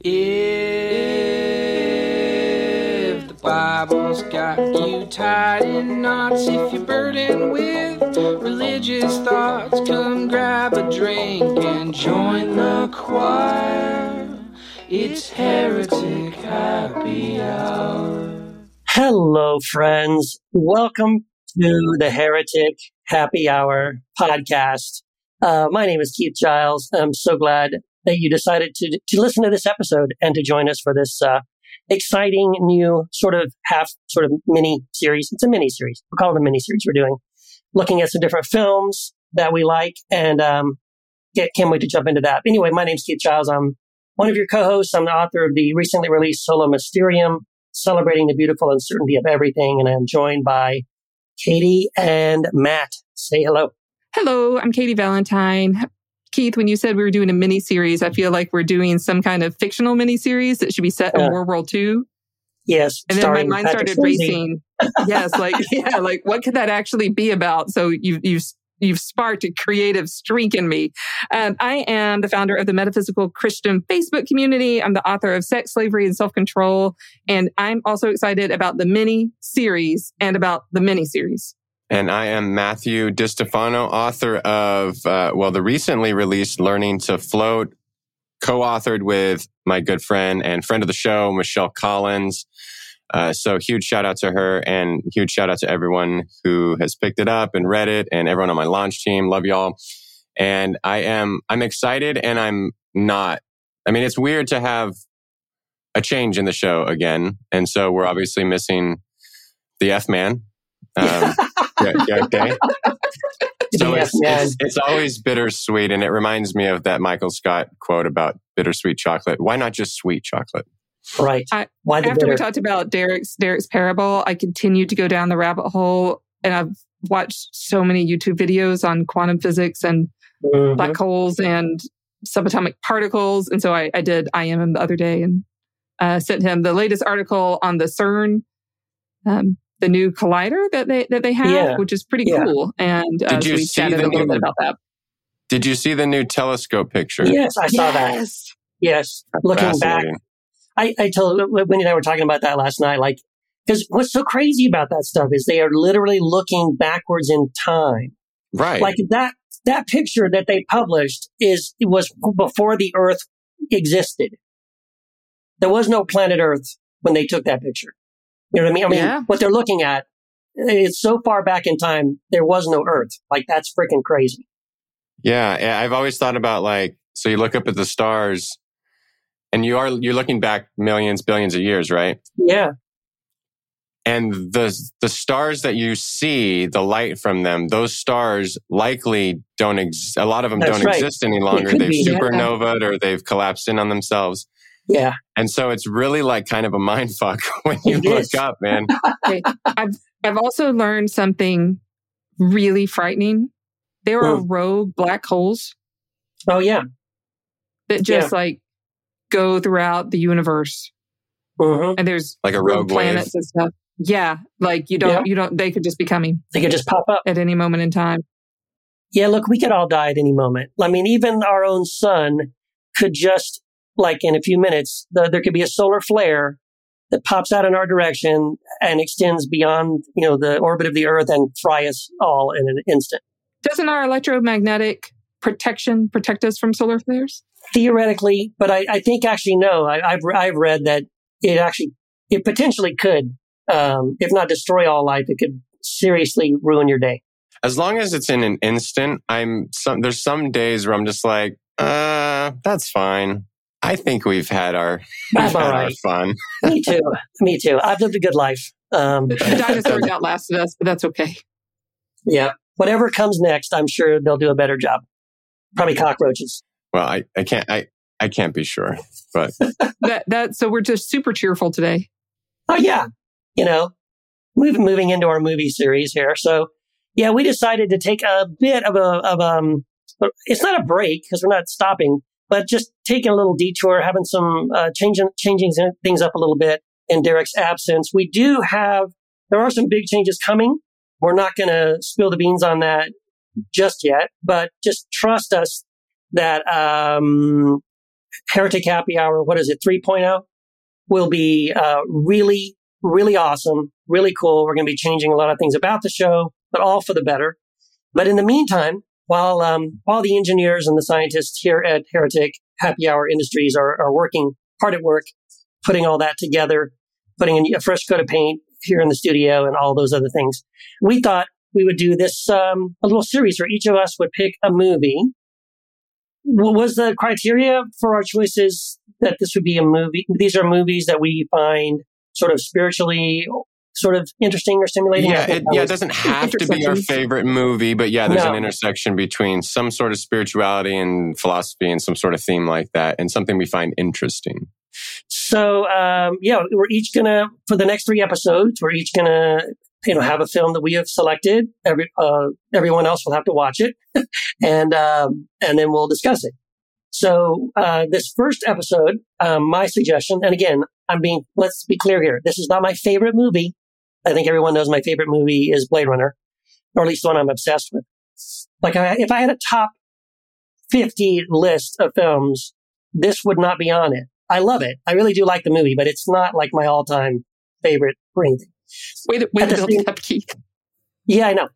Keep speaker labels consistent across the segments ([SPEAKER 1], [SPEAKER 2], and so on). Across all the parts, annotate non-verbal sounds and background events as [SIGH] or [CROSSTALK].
[SPEAKER 1] If the Bible's got you tied in knots, if you're burdened with religious thoughts, come grab a drink and join the choir. It's Heretic Happy Hour.
[SPEAKER 2] Hello, friends. Welcome to the Heretic Happy Hour podcast. Uh, my name is Keith Giles. I'm so glad that you decided to, to listen to this episode and to join us for this uh, exciting new sort of half sort of mini series. It's a mini series. We'll call it a mini series. We're doing looking at some different films that we like and um, get, can't wait to jump into that. Anyway, my name's Keith Giles. I'm one of your co-hosts. I'm the author of the recently released Sola Mysterium, celebrating the beautiful uncertainty of everything. And I'm joined by Katie and Matt. Say hello.
[SPEAKER 3] Hello, I'm Katie Valentine. Keith, when you said we were doing a mini series, I feel like we're doing some kind of fictional mini series that should be set in World War II.
[SPEAKER 2] Yes.
[SPEAKER 3] And then my mind
[SPEAKER 2] Patrick
[SPEAKER 3] started
[SPEAKER 2] Swayze.
[SPEAKER 3] racing. yes, like [LAUGHS] yeah, like what could that actually be about? So you you've you've sparked a creative streak in me. Um, I am the founder of the Metaphysical Christian Facebook community. I'm the author of Sex, Slavery, and Self Control, and I'm also excited about the mini series and about the mini series.
[SPEAKER 4] And I am Matthew DiStefano, author of, uh, well, the recently released Learning to Float, co authored with my good friend and friend of the show, Michelle Collins. Uh, so huge shout out to her and huge shout out to everyone who has picked it up and read it and everyone on my launch team. Love y'all. And I am, I'm excited and I'm not. I mean, it's weird to have a change in the show again. And so we're obviously missing the F man. [LAUGHS] Um, Garrett Garrett Day. So
[SPEAKER 2] Yes,
[SPEAKER 4] it's,
[SPEAKER 2] man.
[SPEAKER 4] it's, it's always bittersweet. And it reminds me of that Michael Scott quote about bittersweet chocolate. Why not just sweet chocolate?
[SPEAKER 2] Right.
[SPEAKER 3] I-
[SPEAKER 2] Why the
[SPEAKER 3] after we talked about Derek's Derek's parable, I continued to go down the rabbit hole, and I've watched so many YouTube videos on quantum physics and
[SPEAKER 2] Mhm.
[SPEAKER 3] black holes and subatomic particles. And so I, I did IM the other day and uh, sent him the latest article on the CERN, um, the new collider that they that they have,
[SPEAKER 2] Yeah.
[SPEAKER 3] which is pretty
[SPEAKER 2] Yeah.
[SPEAKER 3] cool. And uh,
[SPEAKER 4] Did
[SPEAKER 3] so
[SPEAKER 4] you
[SPEAKER 3] we
[SPEAKER 4] see
[SPEAKER 3] chatted
[SPEAKER 4] the
[SPEAKER 3] a little
[SPEAKER 4] new-
[SPEAKER 3] bit about that.
[SPEAKER 4] Did you see the new telescope picture?
[SPEAKER 2] Yes, I saw that.
[SPEAKER 3] Yes.
[SPEAKER 2] Yes. Looking back, I, I told Wendy and I were talking about that last night. Like, because what's so crazy about that stuff is they are literally looking backwards in time.
[SPEAKER 4] Right.
[SPEAKER 2] Like that that picture that they published is it was before the Earth existed. There was no planet Earth when they took that picture. You know what I mean? I mean,
[SPEAKER 3] Yeah.
[SPEAKER 2] what they're looking at it's so far back in time. There was no Earth. Like that's freaking crazy.
[SPEAKER 4] Yeah, yeah, I've always thought about like so you look up at the stars and you are you're looking back millions billions of years, right?
[SPEAKER 2] Yeah.
[SPEAKER 4] And the the stars that you see, the light from them, those stars likely don't exist. a lot of them
[SPEAKER 2] That's
[SPEAKER 4] don't
[SPEAKER 2] right.
[SPEAKER 4] exist any longer. They've
[SPEAKER 2] be, yeah.
[SPEAKER 4] or they've collapsed in on themselves.
[SPEAKER 2] Yeah.
[SPEAKER 4] And so it's really like kind of a mind fuck [LAUGHS] when you
[SPEAKER 2] It
[SPEAKER 4] look
[SPEAKER 2] is.
[SPEAKER 4] up, man. [LAUGHS]
[SPEAKER 3] I've I've also learned something really frightening. There are rogue black holes
[SPEAKER 2] Oh yeah.
[SPEAKER 3] that just like go throughout the universe,
[SPEAKER 2] hmm
[SPEAKER 3] and there's
[SPEAKER 4] Like a
[SPEAKER 3] rogue
[SPEAKER 4] wave.
[SPEAKER 3] planets and stuff. Yeah, like you don't,
[SPEAKER 2] Yeah.
[SPEAKER 3] you don't. They could just be coming
[SPEAKER 2] They could just pop up.
[SPEAKER 3] at any moment in time.
[SPEAKER 2] Yeah, look, we could all die at any moment. I mean, even our own sun could just, like in a few minutes, the, there could be a solar flare that pops out in our direction and extends beyond, you know, the orbit of the Earth and fry us all in an instant.
[SPEAKER 3] Doesn't our electromagnetic protection protect us from solar flares?
[SPEAKER 2] Theoretically, but I, I think actually no. I, I've I've read that it actually it potentially could, um, if not destroy all life, it could seriously ruin your day.
[SPEAKER 4] As long as it's in an instant, I'm some there's some days where I'm just like, uh, that's fine. I think we've had our, [LAUGHS] we've
[SPEAKER 2] I'm all
[SPEAKER 4] had our fun.
[SPEAKER 2] Me too. Me too. I've lived a good life. Um,
[SPEAKER 3] The [LAUGHS] dinosaurs outlasted us, but that's okay.
[SPEAKER 2] Yeah. Whatever comes next, I'm sure they'll do a better job. Probably cockroaches.
[SPEAKER 4] Well, I, I can't I, I can't be sure, but [LAUGHS]
[SPEAKER 3] That that so we're just super cheerful today.
[SPEAKER 2] Oh yeah. You know, moving moving into our movie series here. So yeah, we decided to take a bit of a of um it's not a break because we're not stopping, but just taking a little detour, having some uh, changing changing things up a little bit in Derek's absence. We do have there are some big changes coming. We're not going to spill the beans on that just yet, but just trust us that um, Heretic Happy Hour, what is it, 3.0, will be uh, really, really awesome, really cool. We're going to be changing a lot of things about the show, but all for the better. But in the meantime, while um, while the engineers and the scientists here at Heretic Happy Hour Industries are, are working hard at work, putting all that together, putting a fresh coat of paint here in the studio and all those other things, we thought we would do this um, a little series where each of us would pick a movie. What was the criteria for our choices that this would be a movie? These are movies that we find sort of spiritually sort of interesting or stimulating.
[SPEAKER 4] Yeah, it, yeah, it doesn't [LAUGHS] have to be our favorite movie, but yeah, there's no. an intersection between some sort of spirituality and philosophy and some sort of theme like that, and something we find interesting.
[SPEAKER 2] So, um, yeah, we're each gonna for the next three episodes, we're each gonna you know have a film that we have selected. Every uh, everyone else will have to watch it, [LAUGHS] and um, and then we'll discuss it. So uh, this first episode, um, my suggestion, and again, I'm being let's be clear here. This is not my favorite movie. I think everyone knows my favorite movie is Blade Runner, or at least the one I'm obsessed with. Like if I had a top 50 list of films, this would not be on it. I love it. I really do like the movie, but it's not like my all time favorite or anything.
[SPEAKER 3] Way to, way to build same, up, Keith.
[SPEAKER 2] Yeah, I know.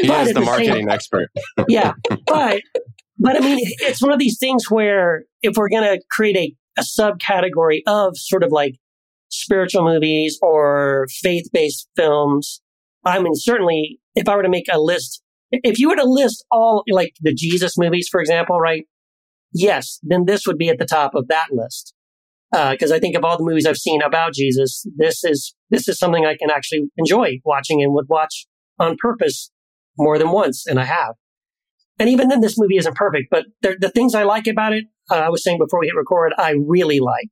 [SPEAKER 4] He but is the marketing same, expert. [LAUGHS]
[SPEAKER 2] yeah. But, but I mean, it's one of these things where if we're going to create a, a subcategory of sort of like spiritual movies or faith based films. I mean, certainly if I were to make a list, if you were to list all like the Jesus movies, for example, right? Yes, then this would be at the top of that list. Because uh, I think of all the movies I've seen about Jesus, this is this is something I can actually enjoy watching and would watch on purpose more than once, and I have. And even then, this movie isn't perfect, but the things I like about it, uh, I was saying before we hit record, I really like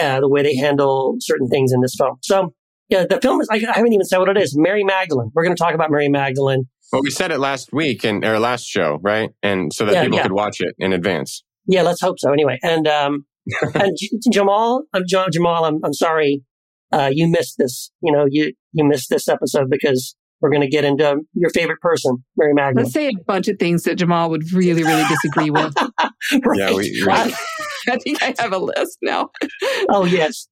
[SPEAKER 2] uh, the way they handle certain things in this film. So, yeah, the film is, I, I haven't even said what it is Mary Magdalene. We're going to talk about Mary Magdalene.
[SPEAKER 4] Well, we said it last week in our last show, right? And so that yeah, people yeah. could watch it in advance.
[SPEAKER 2] Yeah, let's hope so. Anyway, and um, [LAUGHS] and J- Jamal, I'm John Jamal. I'm I'm sorry, uh, you missed this. You know, you you missed this episode because we're going to get into your favorite person, Mary Magdalene.
[SPEAKER 3] Let's say a bunch of things that Jamal would really, really disagree with. [LAUGHS]
[SPEAKER 2] right. Yeah, we, we, [LAUGHS]
[SPEAKER 3] I think I have a list now.
[SPEAKER 2] oh yes.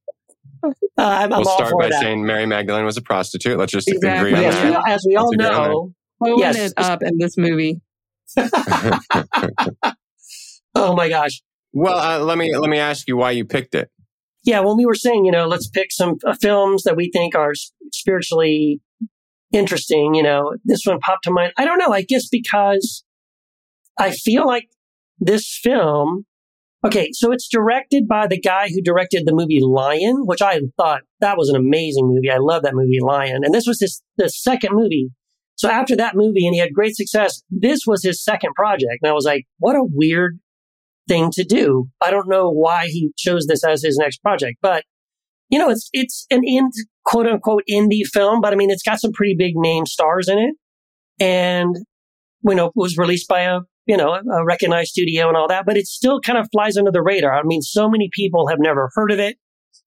[SPEAKER 2] Uh, I'm,
[SPEAKER 4] we'll
[SPEAKER 2] I'm
[SPEAKER 4] start by
[SPEAKER 2] that.
[SPEAKER 4] saying Mary Magdalene was a prostitute. Let's just exactly. agree on
[SPEAKER 2] yes,
[SPEAKER 4] that.
[SPEAKER 2] As we all know,
[SPEAKER 3] yes. it up in this movie. [LAUGHS]
[SPEAKER 2] oh my gosh.
[SPEAKER 4] Well, uh, let me let me ask you why you picked it.
[SPEAKER 2] Yeah, when we were saying, you know, let's pick some uh, films that we think are spiritually interesting, you know, this one popped to mind. I don't know. I guess because I feel like this film Okay, so it's directed by the guy who directed the movie Lion, which I thought that was an amazing movie. I love that movie Lion. And this was his the second movie. So after that movie and he had great success, this was his second project. And I was like, what a weird thing to do. I don't know why he chose this as his next project, but you know, it's it's an in quote unquote indie film, but I mean it's got some pretty big name stars in it. And you know, it was released by a you know, a recognized studio and all that, but it still kind of flies under the radar. I mean, so many people have never heard of it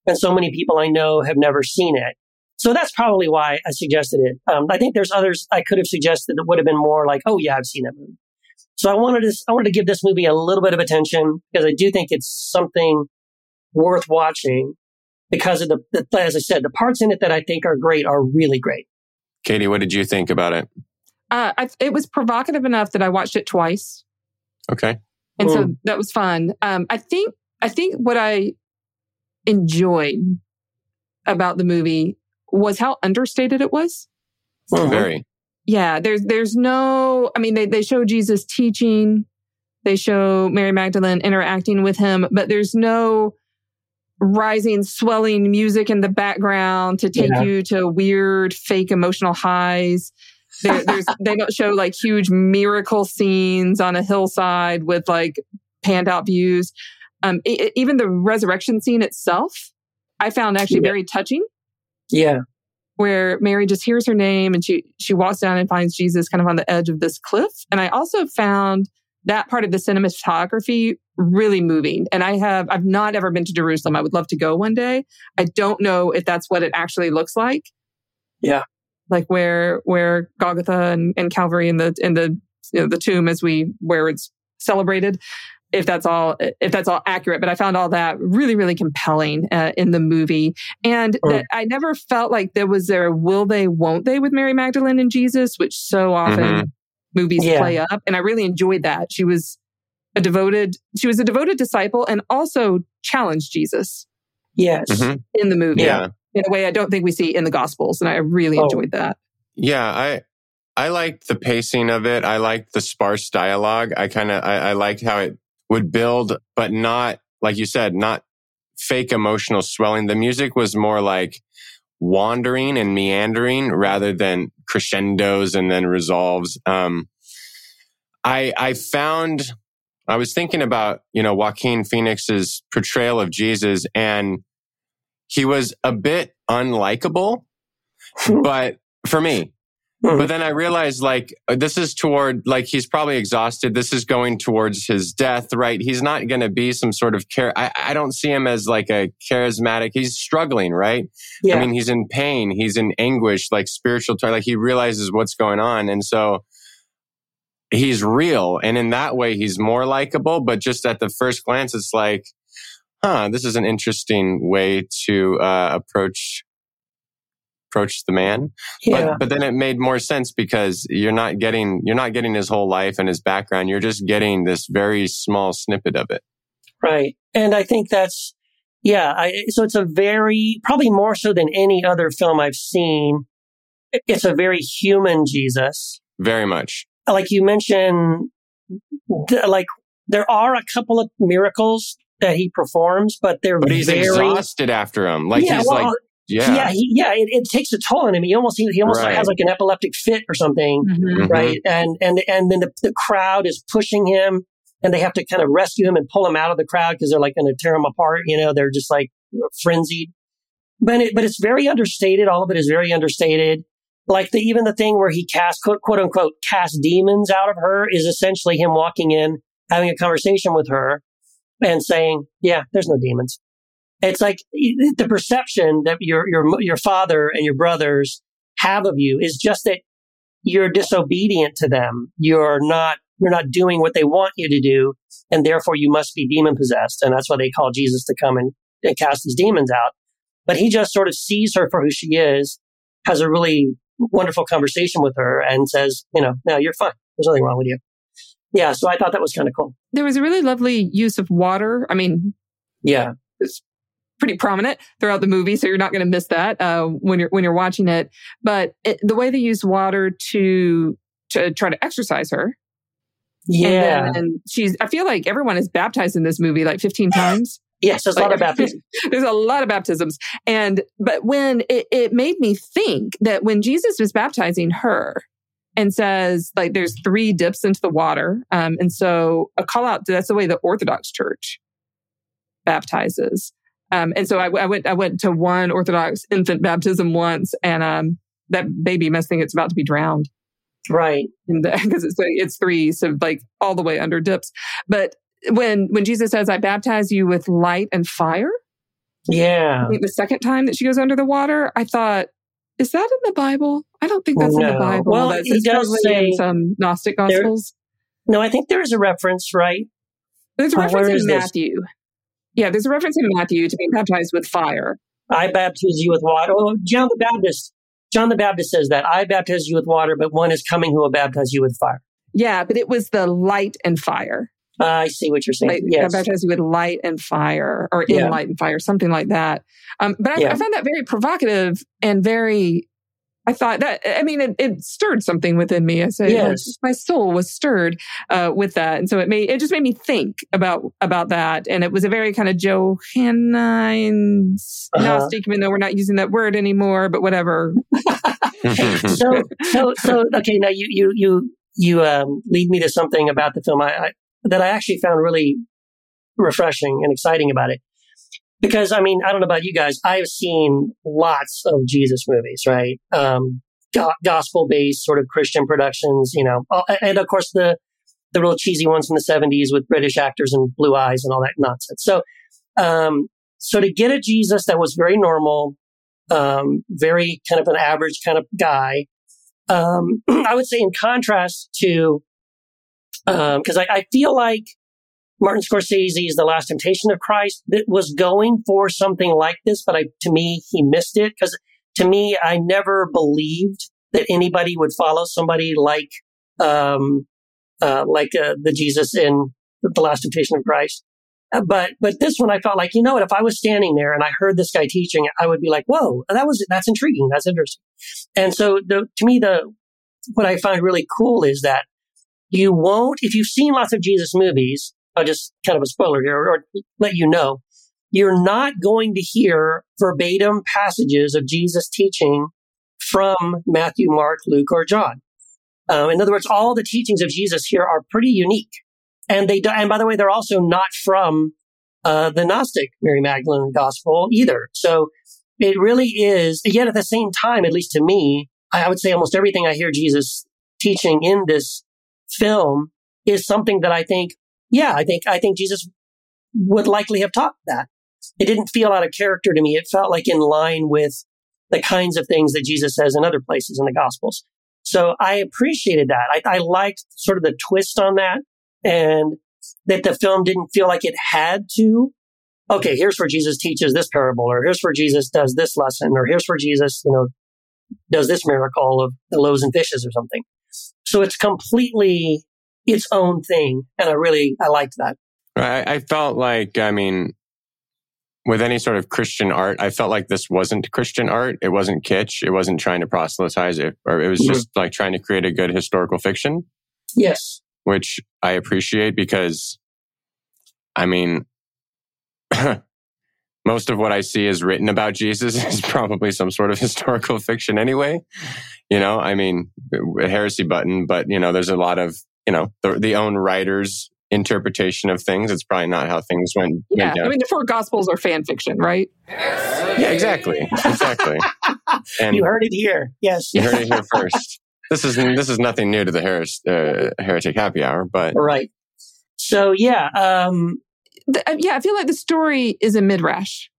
[SPEAKER 2] and so many people I know have never seen it. So that's probably why I suggested it. Um, I think there's others I could have suggested that would have been more like, oh yeah, I've seen that movie. So I wanted to, I wanted to give this movie a little bit of attention because I do think it's something worth watching because of the, the, as I said, the parts in it that I think are great are really great.
[SPEAKER 4] Katie, what did you think about it?
[SPEAKER 3] Uh, I, it was provocative enough that I watched it twice.
[SPEAKER 4] Okay.
[SPEAKER 3] And so that was fun. Um, I think I think what I enjoyed about the movie was how understated it was.
[SPEAKER 4] Oh, very.
[SPEAKER 3] Yeah, there's there's no I mean they they show Jesus teaching, they show Mary Magdalene interacting with him, but there's no rising swelling music in the background to take yeah. you to weird fake emotional highs. There, there's [LAUGHS] they don't show like huge miracle scenes on a hillside with like panned out views. Um, it, even the resurrection scene itself, I found actually yeah. very touching.
[SPEAKER 2] Yeah,
[SPEAKER 3] where Mary just hears her name and she she walks down and finds Jesus kind of on the edge of this cliff. And I also found that part of the cinematography really moving. And I have I've not ever been to Jerusalem. I would love to go one day. I don't know if that's what it actually looks like.
[SPEAKER 2] Yeah
[SPEAKER 3] like where where Golgotha and, and Calvary in the in the you know the tomb as we where it's celebrated. if that's all if that's all accurate but i found all that really really compelling uh, in the movie and that i never felt like there was there will they won't they with mary magdalene and jesus which so often
[SPEAKER 4] Mhm.
[SPEAKER 3] movies
[SPEAKER 2] Yeah.
[SPEAKER 3] play up and i really enjoyed that she was a devoted she was a devoted disciple and also challenged jesus
[SPEAKER 2] Yes.
[SPEAKER 4] Mhm.
[SPEAKER 3] in the movie
[SPEAKER 4] Yeah.
[SPEAKER 3] In a way i don't think we see in the gospels and i really
[SPEAKER 2] Oh.
[SPEAKER 3] enjoyed that
[SPEAKER 4] Yeah, I I liked the pacing of it. I liked the sparse dialogue. I kind of I, I liked how it would build, but not like you said, not fake emotional swelling. The music was more like wandering and meandering rather than crescendos and then resolves. Um, I I found I was thinking about you know Joaquin Phoenix's portrayal of Jesus, and he was a bit unlikable, but for me.
[SPEAKER 2] Mhm.
[SPEAKER 4] But then I realized like this is toward like he's probably exhausted. This is going towards his death, right? He's not going to be some sort of care. I, I don't see him as like a charismatic. He's struggling, right?
[SPEAKER 2] yeah.
[SPEAKER 4] I mean, he's in pain. He's in anguish, like spiritual. Like he realizes what's going on, and so he's real. And in that way, he's more likable. But just at the first glance, it's like, huh, this is an interesting way to uh, approach approach the man.
[SPEAKER 2] yeah.
[SPEAKER 4] But but then it made more sense because you're not getting you're not getting his whole life and his background. You're just getting this very small snippet of it.
[SPEAKER 2] Right. And I think that's, yeah. I, so it's a very, probably more so than any other film I've seen. It's a very human Jesus.
[SPEAKER 4] Very much.
[SPEAKER 2] Like you mentioned, like there are a couple of miracles that he performs, but they're
[SPEAKER 4] But he's
[SPEAKER 2] very,
[SPEAKER 4] exhausted after him. Like
[SPEAKER 2] yeah,
[SPEAKER 4] he's
[SPEAKER 2] well,
[SPEAKER 4] like yeah.
[SPEAKER 2] yeah, he, yeah, it, it takes a toll on him. He almost, he, he almost
[SPEAKER 4] Right.
[SPEAKER 2] has like an epileptic fit or something.
[SPEAKER 4] Mhm.
[SPEAKER 2] right? And and and then the, the crowd is pushing him, and they have to kind of rescue him and pull him out of the crowd because they're like going to tear him apart. You know, they're just like frenzied. But it, but it's very understated. All of it is very understated. Like the even the thing where he casts quote, quote unquote cast demons out of her is essentially him walking in, having a conversation with her, and saying, "Yeah, there's no demons." It's like the perception that your your your father and your brothers have of you is just that you're disobedient to them. You're not, you're not doing what they want you to do. And therefore you must be demon possessed. And that's why they call Jesus to come and, and cast these demons out. But he just sort of sees her for who she is, has a really wonderful conversation with her and says, you know, no, you're fine. There's nothing wrong with you. Yeah. So I thought that was kind of cool.
[SPEAKER 3] there was a really lovely use of water i mean
[SPEAKER 2] Yeah.
[SPEAKER 3] It's pretty prominent throughout the movie, so you're not going to miss that uh, when you're when you're watching it. But it, the way they use water to to try to exorcise her,
[SPEAKER 2] Yeah.
[SPEAKER 3] and then she's. I feel like everyone is baptized in this movie like 15 times.
[SPEAKER 2] yes. There's a lot of
[SPEAKER 3] Like, [LAUGHS]
[SPEAKER 2] baptism.
[SPEAKER 3] There's a lot of baptisms, and but when it, it made me think that when Jesus was baptizing her. And says like there's three dips into the water, um, and so a call out. That's the way the Orthodox Church baptizes. Um, and so I, I went, I went to one Orthodox infant baptism once, and um, that baby must think it's about to be drowned
[SPEAKER 2] Right.
[SPEAKER 3] because [LAUGHS] it's it's three, so like all the way under dips. But when when Jesus says, "I baptize you with light and fire,"
[SPEAKER 2] Yeah.
[SPEAKER 3] The second time that she goes under the water, I thought, "Is that in the Bible?" I don't think that's in the Bible.
[SPEAKER 2] Well,
[SPEAKER 3] that's
[SPEAKER 2] he
[SPEAKER 3] it's
[SPEAKER 2] does say-
[SPEAKER 3] in some Gnostic
[SPEAKER 2] There-
[SPEAKER 3] Gospels.
[SPEAKER 2] No, I think there is a reference, right?
[SPEAKER 3] There's a
[SPEAKER 2] Oh,
[SPEAKER 3] reference
[SPEAKER 2] where
[SPEAKER 3] in
[SPEAKER 2] is this?
[SPEAKER 3] Matthew. Yeah, there's a reference in Matthew to being baptized with fire.
[SPEAKER 2] I baptize you with water. Oh, John the Baptist. John the Baptist says that I baptize you with water, but one is coming who will baptize you with fire.
[SPEAKER 3] Yeah, but it was the light and fire.
[SPEAKER 2] Uh, I see what you're saying.
[SPEAKER 3] Like,
[SPEAKER 2] yes.
[SPEAKER 3] I baptize you with light and fire, or in
[SPEAKER 2] Yeah.
[SPEAKER 3] light and fire, something like that. Um, but I,
[SPEAKER 2] Yeah.
[SPEAKER 3] I found that very provocative and very. I thought that. I mean, it, it stirred something within me. I say, like,
[SPEAKER 2] Yes.
[SPEAKER 3] my soul was stirred uh, with that, and so it made it just made me think about about that. And it was a very kind of Johannine
[SPEAKER 2] Uh-huh.
[SPEAKER 3] Gnostic, even though we're not using that word anymore. But whatever. [LAUGHS]
[SPEAKER 2] so, so, so, okay. Now you, you, you, you um, lead me to something about the film I, I, that I actually found really refreshing and exciting about it. Because I mean, I don't know about you guys. I've seen lots of Jesus movies, right? Um, go- gospel based sort of Christian productions, you know, Oh, and of course the the real cheesy ones from the '70s with British actors and blue eyes and all that nonsense. So, um, so to get a Jesus that was very normal, um, very kind of an average kind of guy, um, [CLEARS THROAT] I would say in contrast to, because I, I feel like Martin Scorsese's The Last Temptation of Christ that was going for something like this, but I, to me, he missed it because to me, I never believed that anybody would follow somebody like, um, uh, like uh, the Jesus in The Last Temptation of Christ. Uh, but but this one, I felt like you know what? If I was standing there and I heard this guy teaching, I would be like, "Whoa, that was that's intriguing. That's interesting." And so, the, to me, the what I find really cool is that you won't, if you've seen lots of Jesus movies, I'll just kind of a spoiler here or, let you know, you're not going to hear verbatim passages of Jesus teaching from Matthew, Mark, Luke, or John. Um, in other words, all the teachings of Jesus here are pretty unique. And they, and by the way, they're also not from uh, the Gnostic Mary Magdalene gospel either. So it really is, yet at the same time, at least to me, I would say almost everything I hear Jesus teaching in this film is something that I think, yeah, I think, I think Jesus would likely have taught that. It didn't feel out of character to me. It felt like in line with the kinds of things that Jesus says in other places in the Gospels. So I appreciated that. I, I liked sort of the twist on that and that the film didn't feel like it had to. Okay, here's where Jesus teaches this parable, or here's where Jesus does this lesson, or here's where Jesus, you know, does this miracle of the loaves and fishes or something. So it's completely its own thing. And I really, I liked that.
[SPEAKER 4] I, I felt like, I mean, with any sort of Christian art, I felt like this wasn't Christian art. It wasn't kitsch. It wasn't trying to proselytize it, or it was mm-hmm. just like trying to create a good historical fiction.
[SPEAKER 2] Yes.
[SPEAKER 4] Which I appreciate because, I mean, [LAUGHS] most of what I see is written about Jesus [LAUGHS] is probably some sort of historical fiction anyway. You know, I mean, heresy button, but you know, there's a lot of, you know, the, the own writers interpretation of things. It's probably not how things went.
[SPEAKER 3] Yeah. I mean, the four gospels are fan fiction, right?
[SPEAKER 4] Yeah, exactly. Exactly. [LAUGHS]
[SPEAKER 2] and you heard it here. Yes.
[SPEAKER 4] You heard it here [LAUGHS] first. this is, this is nothing new to the Heres, uh, heretic happy hour, but.
[SPEAKER 2] Right. So yeah, um,
[SPEAKER 3] the, uh, yeah, I feel like the story is a midrash.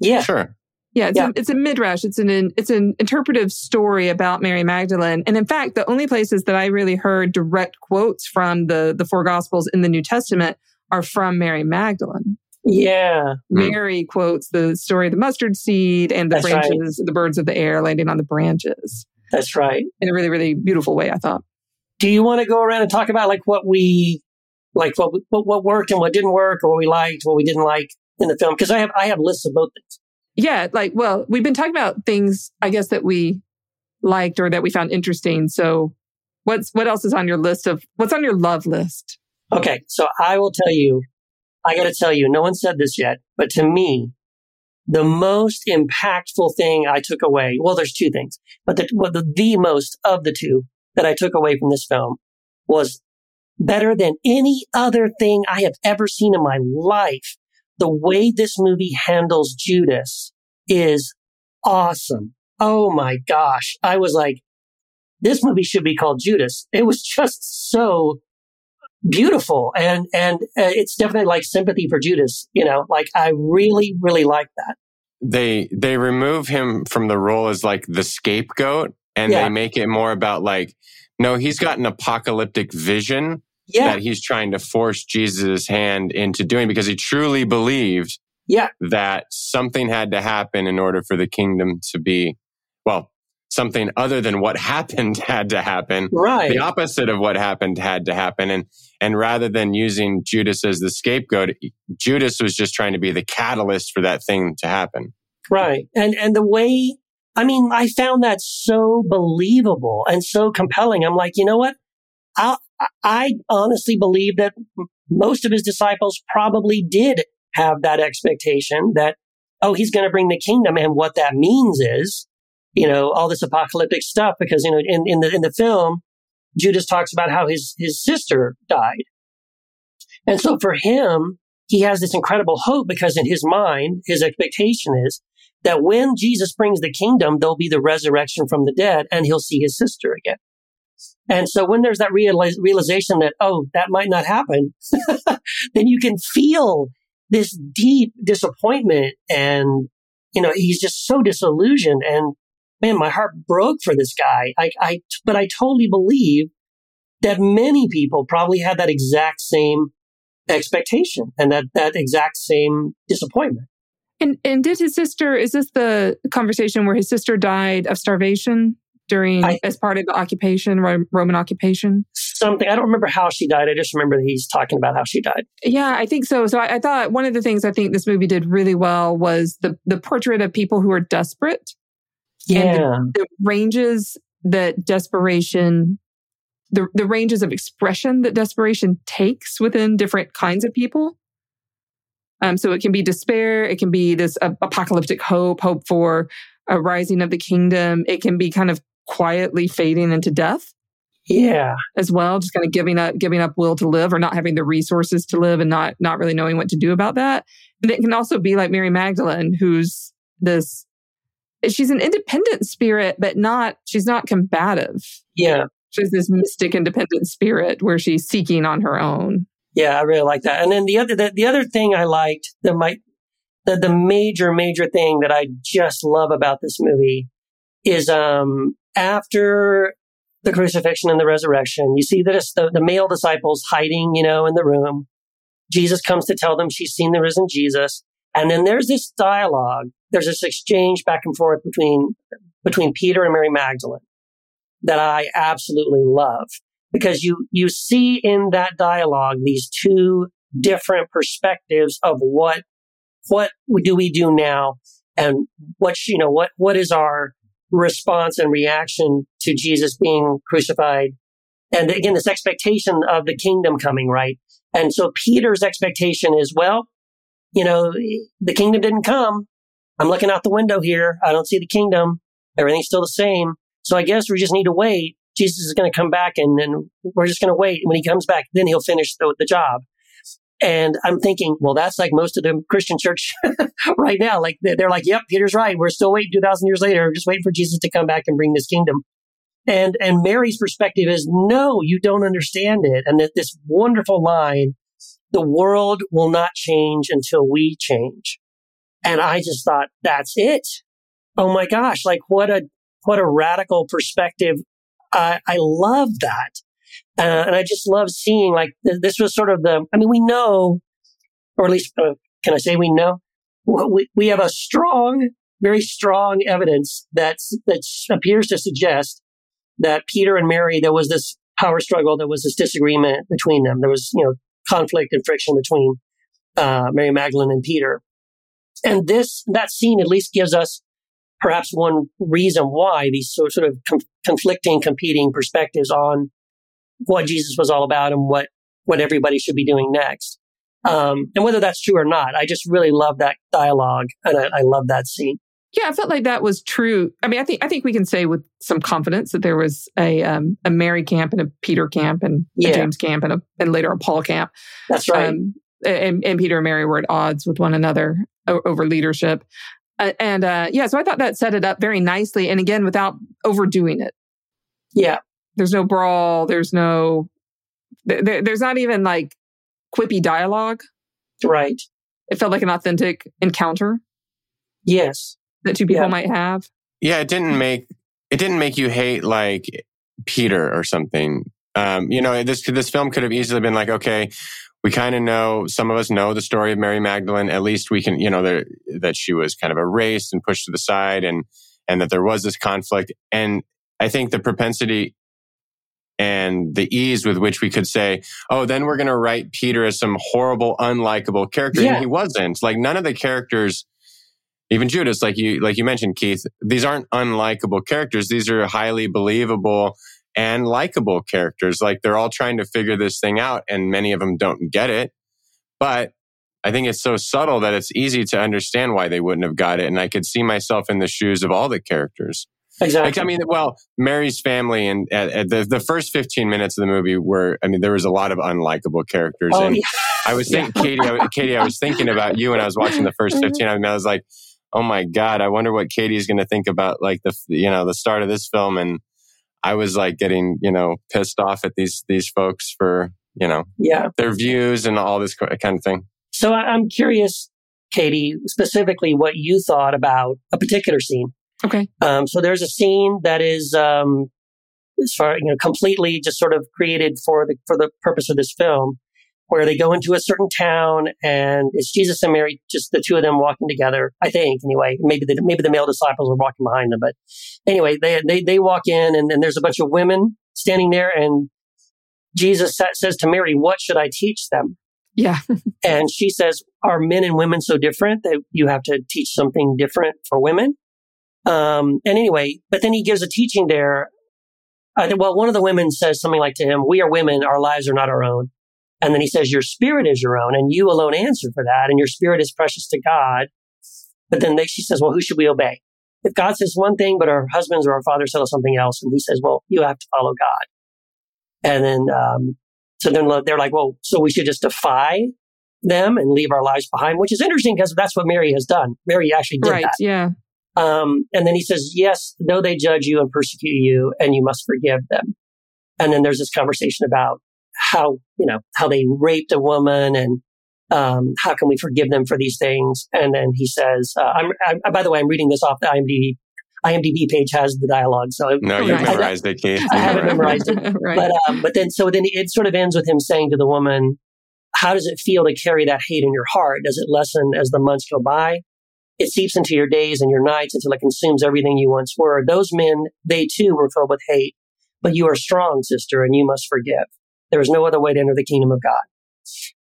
[SPEAKER 2] Yeah,
[SPEAKER 4] sure.
[SPEAKER 3] Yeah, it's, yeah. A, it's a midrash. It's an it's an interpretive story about Mary Magdalene, and in fact, the only places that I really heard direct quotes from the the four Gospels in the New Testament are from Mary Magdalene.
[SPEAKER 2] Yeah, mm.
[SPEAKER 3] Mary quotes the story of the mustard seed and the That's branches, right. the birds of the air landing on the branches.
[SPEAKER 2] That's right,
[SPEAKER 3] in a really really beautiful way. I thought.
[SPEAKER 2] Do you want to go around and talk about like what we like what, what, what worked and what didn't work or what we liked, what we didn't like in the film. Cause I have, I have lists of both things.
[SPEAKER 3] Yeah. Like, well, we've been talking about things, I guess, that we liked or that we found interesting. So what's, what else is on your list of, what's on your love list?
[SPEAKER 2] Okay. So I will tell you, I got to tell you, no one said this yet, but to me, the most impactful thing I took away, well, there's two things, but the, well, the, the most of the two that I took away from this film was better than any other thing I have ever seen in my life. The way this movie handles Judas is awesome. Oh my gosh. I was like, this movie should be called Judas. It was just so beautiful. And, and uh, it's definitely like sympathy for Judas. You know, like I really, really like that.
[SPEAKER 4] They, they remove him from the role as like the scapegoat and yeah. they make it more about like, no, he's got an apocalyptic vision yeah. that he's trying to force Jesus' hand into doing because he truly believed
[SPEAKER 2] yeah.
[SPEAKER 4] that something had to happen in order for the kingdom to be, well, something other than what [LAUGHS] happened had to happen.
[SPEAKER 2] Right.
[SPEAKER 4] The opposite of what happened had to happen. And, and rather than using Judas as the scapegoat, Judas was just trying to be the catalyst for that thing to happen.
[SPEAKER 2] Right. And, and the way, I mean, I found that so believable and so compelling. I'm like, you know what? I'll, I honestly believe that most of his disciples probably did have that expectation that, oh, he's going to bring the kingdom. And what that means is, you know, all this apocalyptic stuff, because, you know, in, in the, in the film, Judas talks about how his, his sister died. And so for him, he has this incredible hope because in his mind, his expectation is that when Jesus brings the kingdom, there'll be the resurrection from the dead and he'll see his sister again. And so when there's that realization that, oh, that might not happen, [LAUGHS] then you can feel this deep disappointment. And, you know, he's just so disillusioned. And man, my heart broke for this guy. I, I, but I totally believe that many people probably had that exact same expectation and that, that exact same disappointment.
[SPEAKER 3] And and did his sister? Is this the conversation where his sister died of starvation during
[SPEAKER 2] I-
[SPEAKER 3] as part of the occupation, Roman occupation?
[SPEAKER 2] Something, I don't remember how she died. I just remember that he's talking about how she died.
[SPEAKER 3] Yeah, I think so. So I, I thought one of the things I think this movie did really well was the the portrait of people who are desperate
[SPEAKER 2] Yeah.
[SPEAKER 3] the ranges that desperation the, the ranges of expression that desperation takes within different kinds of people um, so it can be despair it can be this uh, apocalyptic hope hope for a rising of the kingdom it can be kind of quietly fading into death
[SPEAKER 2] Yeah.
[SPEAKER 3] as well just kind of giving up giving up will to live or not having the resources to live and not not really knowing what to do about that and it can also be like mary magdalene who's this she's an independent spirit but not she's not combative
[SPEAKER 2] Yeah.
[SPEAKER 3] she's this mystic independent spirit where she's seeking on her own
[SPEAKER 2] Yeah, I really like that. And then the other the, the other thing I liked, the might the, the major major thing that I just love about this movie is um after the crucifixion and the resurrection, you see that it's the, the male disciples hiding, you know, in the room. Jesus comes to tell them she's seen the risen Jesus. And then there's this dialogue, there's this exchange back and forth between between Peter and Mary Magdalene that I absolutely love because you you see in that dialogue these two different perspectives of what what do we do now and what you know what what is our response and reaction to Jesus being crucified. And again this expectation of the kingdom coming right? And so Peter's expectation is well you know the kingdom didn't come. I'm looking out the window here. I don't see the kingdom. Everything's still the same. So I guess we just need to wait. Jesus is going to come back and then we're just going to wait. When he comes back, then he'll finish the, the job. And I'm thinking, well, that's like most of the Christian church [LAUGHS] right now. Like they're, like, yep, Peter's right. We're still waiting 2000 years later, just waiting for Jesus to come back and bring this kingdom. And, and Mary's perspective is, no, you don't understand it. And that this wonderful line, the world will not change until we change. And I just thought, that's it. Oh my gosh. Like what a, what a radical perspective I, I love that. Uh, and I just love seeing like th- this was sort of the, I mean, we know, or at least, uh, can I say we know? We, we have a strong, very strong evidence that, that appears to suggest that Peter and Mary, there was this power struggle, there was this disagreement between them. There was, you know, conflict and friction between uh, Mary Magdalene and Peter. And this, that scene at least gives us perhaps one reason why these sort of com- conflicting, competing perspectives on what Jesus was all about and what what everybody should be doing next. Um, and whether that's true or not, I just really love that dialogue and I, I love that scene.
[SPEAKER 3] yeah i felt like that was true i mean i think i think we can say with some confidence that there was a um, a mary camp and a peter camp and a james camp and a and later a paul camp
[SPEAKER 2] That's right.
[SPEAKER 3] Um, and, and Peter and Mary were at odds with one another over leadership. Uh, and uh, yeah, so I thought that set it up very nicely. And again, without overdoing it.
[SPEAKER 2] yeah,
[SPEAKER 3] There's no brawl. There's no, there, there- there's not even like quippy dialogue.
[SPEAKER 2] right.
[SPEAKER 3] It felt like an authentic encounter
[SPEAKER 2] Yes.
[SPEAKER 3] that two people
[SPEAKER 2] Yeah.
[SPEAKER 3] might have.
[SPEAKER 4] Yeah, it didn't make it didn't make you hate like Peter or something. Um, you know, this this film could have easily been like, okay, we kind of know some of us know the story of Mary Magdalene. At least we can, you know, there, that she was kind of erased and pushed to the side, and and that there was this conflict. And I think the propensity and the ease with which we could say, oh, then we're going to write Peter as some horrible, unlikable character.
[SPEAKER 2] Yeah.
[SPEAKER 4] And he wasn't. Like none of the characters even Judas, like you like you mentioned, Keith, these aren't unlikable characters. These are highly believable and likable characters. Like they're all trying to figure this thing out, and many of them don't get it. But I think it's so subtle that it's easy to understand why they wouldn't have got it. And I could see myself in the shoes of all the characters.
[SPEAKER 2] Exactly.
[SPEAKER 4] I mean, well, Mary's family and at, at the, the first 15 minutes of the movie were, I mean, there was a lot of unlikable characters.
[SPEAKER 2] oh,
[SPEAKER 4] and
[SPEAKER 2] yeah.
[SPEAKER 4] I was thinking, Katie, I, Katie, I was thinking about you when I was watching the first mm-hmm. 15. I mean, I was like, oh my God, I wonder what Katie's going to think about like the, you know, the start of this film. And I was like getting, you know, pissed off at these, these folks for, you know,
[SPEAKER 2] yeah.
[SPEAKER 4] their views and all this kind of thing.
[SPEAKER 2] So I'm curious, Katie, specifically what you thought about a particular scene.
[SPEAKER 3] Okay.
[SPEAKER 2] Um, so there's a scene that is, um, as far you know, completely just sort of created for the for the purpose of this film, where they go into a certain town and it's Jesus and Mary, just the two of them walking together. I think anyway. Maybe the maybe the male disciples are walking behind them, but anyway, they they they walk in and then there's a bunch of women standing there, and Jesus says to Mary, "What should I teach them?"
[SPEAKER 3] Yeah, [LAUGHS]
[SPEAKER 2] and she says, "Are men and women so different that you have to teach something different for women?" Um, and anyway, but then he gives a teaching there. Uh, well, one of the women says something like to him, "We are women; our lives are not our own." And then he says, Your spirit is your own, and you alone answer for that, and your spirit is precious to God. But then they, she says, Well, who should we obey? If God says one thing, but our husbands or our fathers tell us something else, and he says, Well, you have to follow God. And then, um, so then they're like, Well, so we should just defy them and leave our lives behind, which is interesting because that's what Mary has done. Mary actually did
[SPEAKER 3] right,
[SPEAKER 2] that.
[SPEAKER 3] Yeah.
[SPEAKER 2] Um, and then he says, Yes, though they judge you and persecute you, and you must forgive them. And then there's this conversation about how, you know, how they raped a woman and, um, how can we forgive them for these things? And then he says, uh, I'm, I, by the way, I'm reading this off the IMDb. IMDb page has the dialogue. So
[SPEAKER 4] no, you
[SPEAKER 3] Right.
[SPEAKER 4] memorized it, Keith.
[SPEAKER 2] I haven't memorized it. [LAUGHS]
[SPEAKER 3] right.
[SPEAKER 2] but, um, but then, so then it sort of ends with him saying to the woman, how does it feel to carry that hate in your heart? Does it lessen as the months go by? It seeps into your days and your nights until it consumes everything you once were. Those men, they too were filled with hate, but you are strong, sister, and you must forgive. There is no other way to enter the kingdom of God.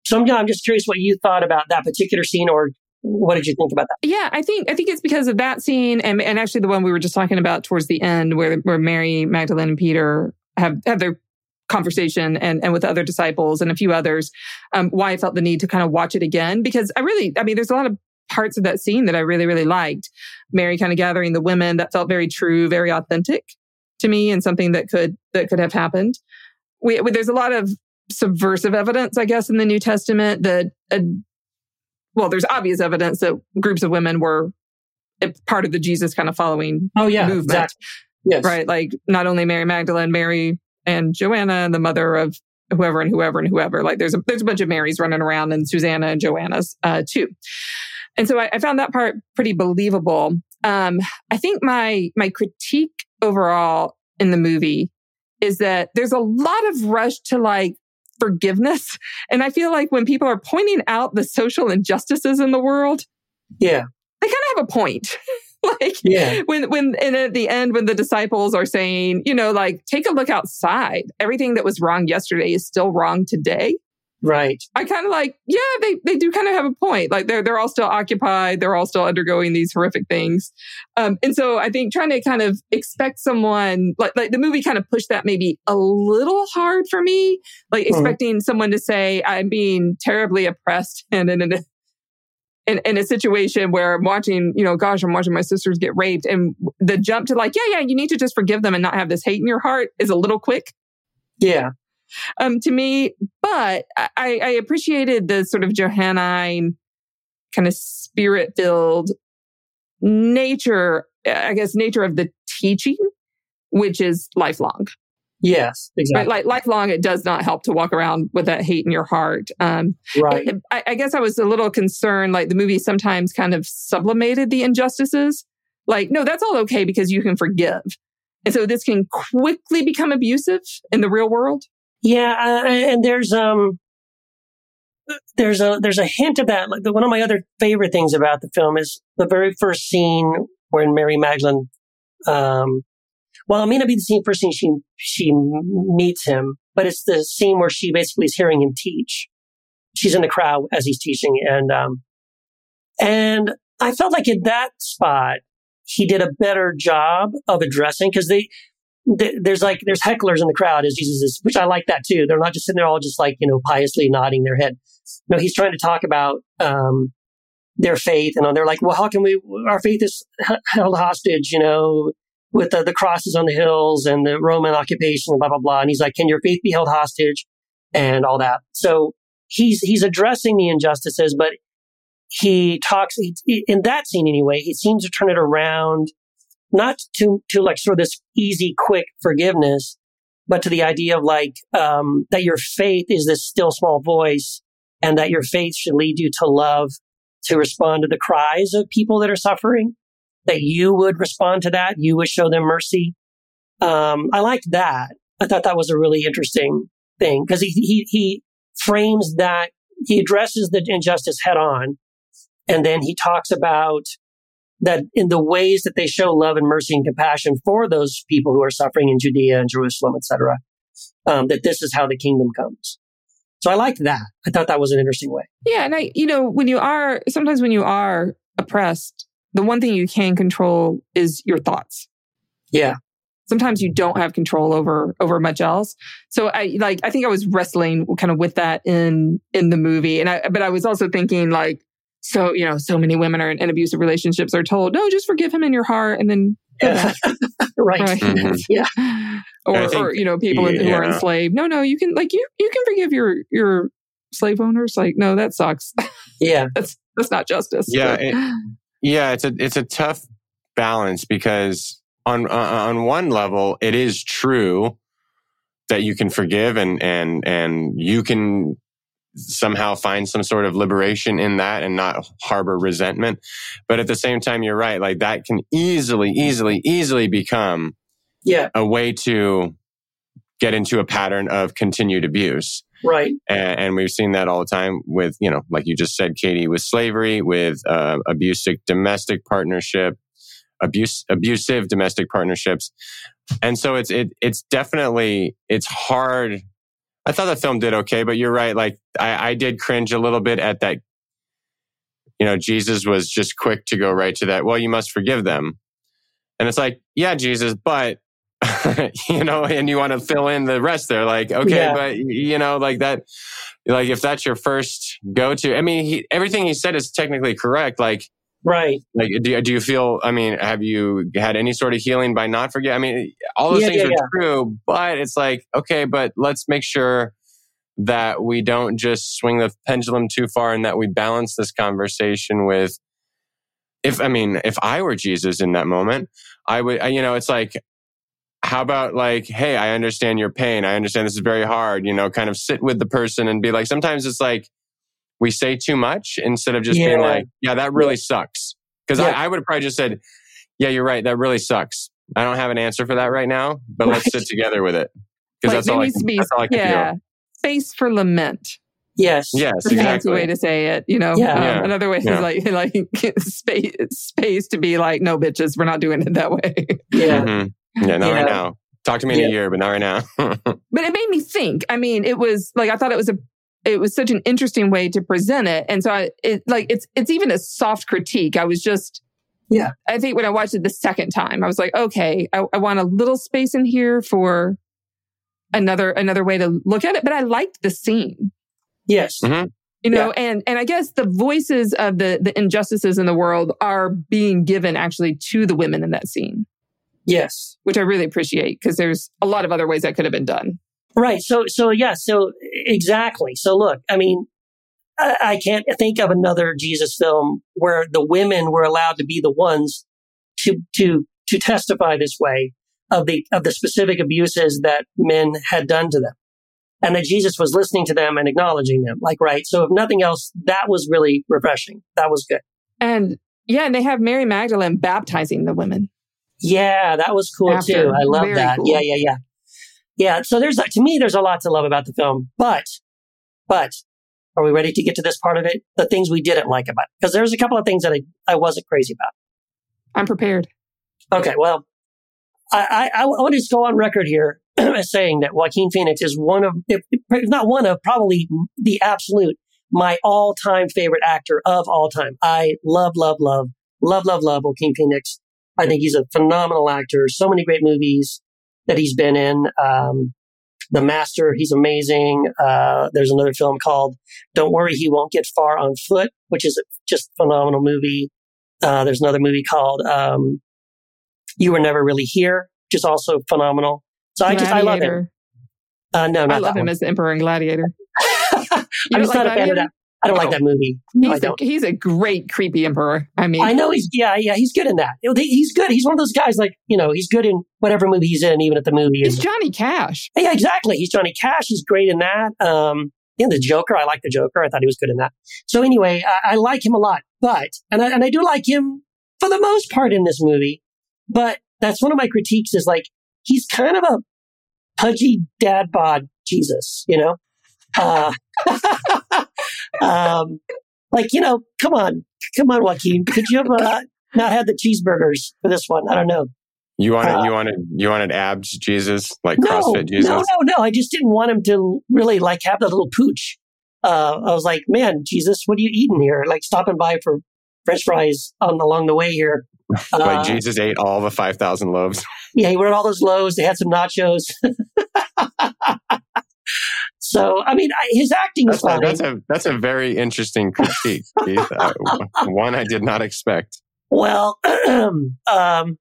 [SPEAKER 2] So I'm, I'm just curious what you thought about that particular scene, or what did you think about that?
[SPEAKER 3] Yeah, I think I think it's because of that scene, and and actually the one we were just talking about towards the end, where where Mary Magdalene and Peter have have their conversation and and with other disciples and a few others. Um, why I felt the need to kind of watch it again because I really, I mean, there's a lot of parts of that scene that I really really liked. Mary kind of gathering the women that felt very true, very authentic to me, and something that could that could have happened. We, we there's a lot of subversive evidence, I guess, in the New Testament that. Uh, well, there's obvious evidence that groups of women were part of the Jesus kind of following
[SPEAKER 2] Oh yeah,
[SPEAKER 3] movement,
[SPEAKER 2] exactly. Yes,
[SPEAKER 3] right? Like not only Mary Magdalene, Mary and Joanna, and the mother of whoever and whoever and whoever. Like there's a there's a bunch of Marys running around, and Susanna and Joanna's uh, too. And so I, I found that part pretty believable. Um, I think my my critique overall in the movie is that there's a lot of rush to like forgiveness. [LAUGHS] And I feel like when people are pointing out the social injustices in the world,
[SPEAKER 2] Yeah,
[SPEAKER 3] they kind of have a point. [LAUGHS] like
[SPEAKER 2] yeah,
[SPEAKER 3] when when and at the end when the disciples are saying, you know, like take a look outside. Everything that was wrong yesterday is still wrong today.
[SPEAKER 2] Right.
[SPEAKER 3] I kind of like, yeah, they they do kind of have a point. Like they're they're all still occupied, they're all still undergoing these horrific things. Um, and so I think trying to kind of expect someone like like the movie kind of pushed that maybe a little hard for me. Like
[SPEAKER 2] Mhm.
[SPEAKER 3] expecting someone to say I'm being terribly oppressed [LAUGHS] and in a in, in a situation where I'm watching, you know, gosh, I'm watching my sisters get raped, and the jump to like, yeah, yeah, you need to just forgive them and not have this hate in your heart is a little quick
[SPEAKER 2] Yeah,
[SPEAKER 3] um, to me. But I, I appreciated the sort of Johannine kind of spirit filled nature, I guess, nature of the teaching, which is lifelong.
[SPEAKER 2] yes,
[SPEAKER 3] Right?
[SPEAKER 2] exactly.
[SPEAKER 3] Like lifelong, it does not help to walk around with that hate in your heart. Um,
[SPEAKER 2] Right.
[SPEAKER 3] I, I guess I was a little concerned, like the movie sometimes kind of sublimated the injustices. Like, no, that's all okay because you can forgive. And so this can quickly become abusive in the real world.
[SPEAKER 2] Yeah, uh, and there's um, there's a there's a hint of that. Like one of my other favorite things about the film is the very first scene when Mary Magdalene, um, well, it may not be the first scene she she meets him, but it's the scene where she basically is hearing him teach. She's in the crowd as he's teaching, and um, and I felt like in that spot he did a better job of addressing because they th- there's like there's hecklers in the crowd as Jesus is, which I like that too. They're not just sitting there all just like you know piously nodding their head. No, he's trying to talk about um, their faith, and they're like, well, how can we? Our faith is held hostage, you know, with the, the crosses on the hills and the Roman occupation, blah blah blah. And he's like, can your faith be held hostage, and all that. So he's he's addressing the injustices, but he talks he, in that scene anyway. He seems to turn it around not to to like sort of this easy, quick forgiveness, but to the idea of like um, that your faith is this still small voice, and that your faith should lead you to love, to respond to the cries of people that are suffering. That you would respond to that, you would show them mercy. Um, I liked that. I thought that was a really interesting thing because he he he frames that he addresses the injustice head on. And then he talks about that in the ways that they show love and mercy and compassion for those people who are suffering in Judea and Jerusalem, etc., um, that this is how the kingdom comes. So I liked that. I thought that was an interesting way.
[SPEAKER 3] Yeah. And I, you know, when you are, sometimes when you are oppressed, the one thing you can control is your thoughts.
[SPEAKER 2] Yeah.
[SPEAKER 3] Sometimes you don't have control over, over much else. So I, like, I think I was wrestling kind of with that in, in the movie. And I, but I was also thinking like, so, you know, so many women are in, in abusive relationships are told, no, just forgive him in your heart and then
[SPEAKER 2] Yeah. [LAUGHS] right.
[SPEAKER 3] Right.
[SPEAKER 4] Mhm. [LAUGHS]
[SPEAKER 2] Yeah.
[SPEAKER 3] or,
[SPEAKER 4] think-
[SPEAKER 3] or you know people who are
[SPEAKER 4] yeah.
[SPEAKER 3] enslaved no no you can like you you can forgive your your slave owners like no that sucks
[SPEAKER 2] Yeah. [LAUGHS]
[SPEAKER 3] that's that's not justice
[SPEAKER 4] Yeah, it- Yeah, it's a it's a tough balance because on uh, on one level it is true that you can forgive and and and you can somehow find some sort of liberation in that and not harbor resentment but at the same time you're right like that can easily easily easily become
[SPEAKER 2] Yeah.
[SPEAKER 4] a way to get into a pattern of continued abuse
[SPEAKER 2] Right.
[SPEAKER 4] and, and we've seen that all the time with you know like you just said katie with slavery with uh, abusive domestic partnership abuse abusive domestic partnerships and so it's it, it's definitely it's hard i thought the film did okay but you're right like I, I did cringe a little bit at that you know jesus was just quick to go right to that well you must forgive them and it's like yeah jesus but [LAUGHS] you know, and you want to fill in the rest there. Like, okay,
[SPEAKER 2] Yeah.
[SPEAKER 4] but you know, like that, like if that's your first go to, I mean, he, everything he said is technically correct. Like,
[SPEAKER 2] Right.
[SPEAKER 4] like, do, you- do you feel, I mean, have you had any sort of healing by not forget? I mean, all those
[SPEAKER 2] Yeah,
[SPEAKER 4] things
[SPEAKER 2] yeah,
[SPEAKER 4] are
[SPEAKER 2] yeah.
[SPEAKER 4] true, but it's like, okay, but let's make sure that we don't just swing the pendulum too far and that we balance this conversation with, if, I mean, if I were Jesus in that moment, I would, you know, it's like, how about like, hey, I understand your pain. I understand this is very hard. You know, kind of sit with the person and be like, sometimes it's like we say too much instead of just being like, yeah, that really sucks. Because
[SPEAKER 2] Yeah.
[SPEAKER 4] I, I would have probably just said, yeah, you're right. That really sucks. I don't have an answer for that right now, but let's sit together with it. Because
[SPEAKER 3] like,
[SPEAKER 4] that's
[SPEAKER 3] there
[SPEAKER 4] all I
[SPEAKER 3] needs
[SPEAKER 4] can,
[SPEAKER 3] to be
[SPEAKER 4] that's all I can
[SPEAKER 3] yeah
[SPEAKER 4] feel.
[SPEAKER 3] space for lament
[SPEAKER 2] Yes.
[SPEAKER 4] Yes,
[SPEAKER 3] That's a fancy
[SPEAKER 4] exactly.
[SPEAKER 3] way to say it you know
[SPEAKER 2] Yeah.
[SPEAKER 3] Um,
[SPEAKER 4] Yeah.
[SPEAKER 3] another way
[SPEAKER 4] Yeah.
[SPEAKER 3] is like [LAUGHS] like space space to be like no bitches we're not doing it that way
[SPEAKER 2] Yeah.
[SPEAKER 4] Mhm. Yeah, not right now. Talk to me in
[SPEAKER 2] Yeah.
[SPEAKER 4] a year, but not right now. [LAUGHS]
[SPEAKER 3] but it made me think. I mean, it was like I thought it was a it was such an interesting way to present it, and so I it like it's it's even a soft critique. I was just
[SPEAKER 2] Yeah.
[SPEAKER 3] I think when I watched it the second time, I was like, okay, I, I want a little space in here for another another way to look at it. But I liked the scene,
[SPEAKER 2] Yes.
[SPEAKER 4] Mhm.
[SPEAKER 3] you know, and and I guess the voices of the the injustices in the world are being given actually to the women in that scene,
[SPEAKER 2] Yes.
[SPEAKER 3] which I really appreciate because there's a lot of other ways that could have been done.
[SPEAKER 2] Right. So, so yeah. So exactly. So look, I mean, I, I can't think of another Jesus film where the women were allowed to be the ones to, to, to testify this way of the, of the specific abuses that men had done to them. And that Jesus was listening to them and acknowledging them. Like, right. So if nothing else, that was really refreshing. That was good.
[SPEAKER 3] And yeah, and they have Mary Magdalene baptizing the women.
[SPEAKER 2] Yeah, that was cool
[SPEAKER 3] After.
[SPEAKER 2] too. I love
[SPEAKER 3] Very
[SPEAKER 2] that.
[SPEAKER 3] cool.
[SPEAKER 2] Yeah, yeah, yeah. Yeah. So there's, to me, there's a lot to love about the film, but, but are we ready to get to this part of it? The things we didn't like about it. Because there's a couple of things that I, I wasn't crazy about.
[SPEAKER 3] I'm prepared.
[SPEAKER 2] Okay. Well, I, I, I want to just go on record here [CLEARS THROAT] as saying that Joaquin Phoenix is one of, if, if not one of, probably the absolute, my all time favorite actor of all time. I love, love, love, love, love, love Joaquin Phoenix. I think he's a phenomenal actor. So many great movies that he's been in. Um, the Master, he's amazing. Uh, there's another film called Don't Worry, He Won't Get Far on Foot, which is a just phenomenal movie. Uh, there's another movie called um, You Were Never Really Here, which is also phenomenal. So I just, I love him. Uh, no,
[SPEAKER 3] I love him
[SPEAKER 2] one.
[SPEAKER 3] as the Emperor and Gladiator. [LAUGHS]
[SPEAKER 2] I'm just
[SPEAKER 3] like
[SPEAKER 2] not a fan of
[SPEAKER 3] Gladiator?
[SPEAKER 2] that. I don't like that movie. No,
[SPEAKER 3] He's, a,
[SPEAKER 2] don't.
[SPEAKER 3] he's a great creepy emperor. I mean,
[SPEAKER 2] I know he's, yeah, yeah, he's good in that. He's good. He's one of those guys like, you know, he's good in whatever movie he's in, even at the movie.
[SPEAKER 3] he's Johnny Cash.
[SPEAKER 2] yeah, exactly. He's Johnny Cash. He's great in that. Um, yeah, the Joker. I like the Joker. I thought he was good in that. So anyway, I, I like him a lot, but, and I, and I do like him for the most part in this movie, but that's one of my critiques is like, he's kind of a pudgy dad bod Jesus, you know? Uh, [LAUGHS] um, like you know, come on, come on, Joaquin, could you have uh, not had the cheeseburgers for this one? I don't know.
[SPEAKER 4] You wanted
[SPEAKER 2] Uh,
[SPEAKER 4] you wanted you wanted abs Jesus like
[SPEAKER 2] No,
[SPEAKER 4] CrossFit Jesus.
[SPEAKER 2] no, no, no. I just didn't want him to really like have the little pooch. Uh, I was like, man, Jesus, what are you eating here? Like stopping by for French fries on along the way here. [LAUGHS] Uh,
[SPEAKER 4] like Jesus ate all the five thousand loaves.
[SPEAKER 2] Yeah, he went all those lows. They had some nachos. [LAUGHS] so, I mean, I, his acting
[SPEAKER 4] That's a,
[SPEAKER 2] fine.
[SPEAKER 4] that's a that's a very interesting critique, [LAUGHS] Keith. Uh, one I did not expect.
[SPEAKER 2] Well, [CLEARS THROAT] um,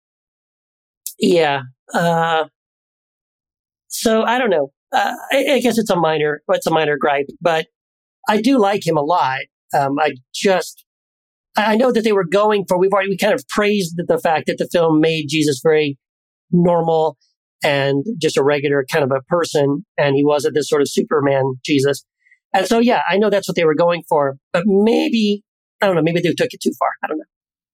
[SPEAKER 2] yeah. Uh, so I don't know. Uh, I, I guess it's a minor, it's a minor gripe, but I do like him a lot. Um, I just, I I know that they were going for, we've already, we kind of praised the, the fact that the film made Jesus very normal and just a regular kind of a person. And he wasn't this sort of Superman Jesus. And so, yeah, I know that's what they were going for, but maybe, I don't know, maybe they took it too far. I don't know.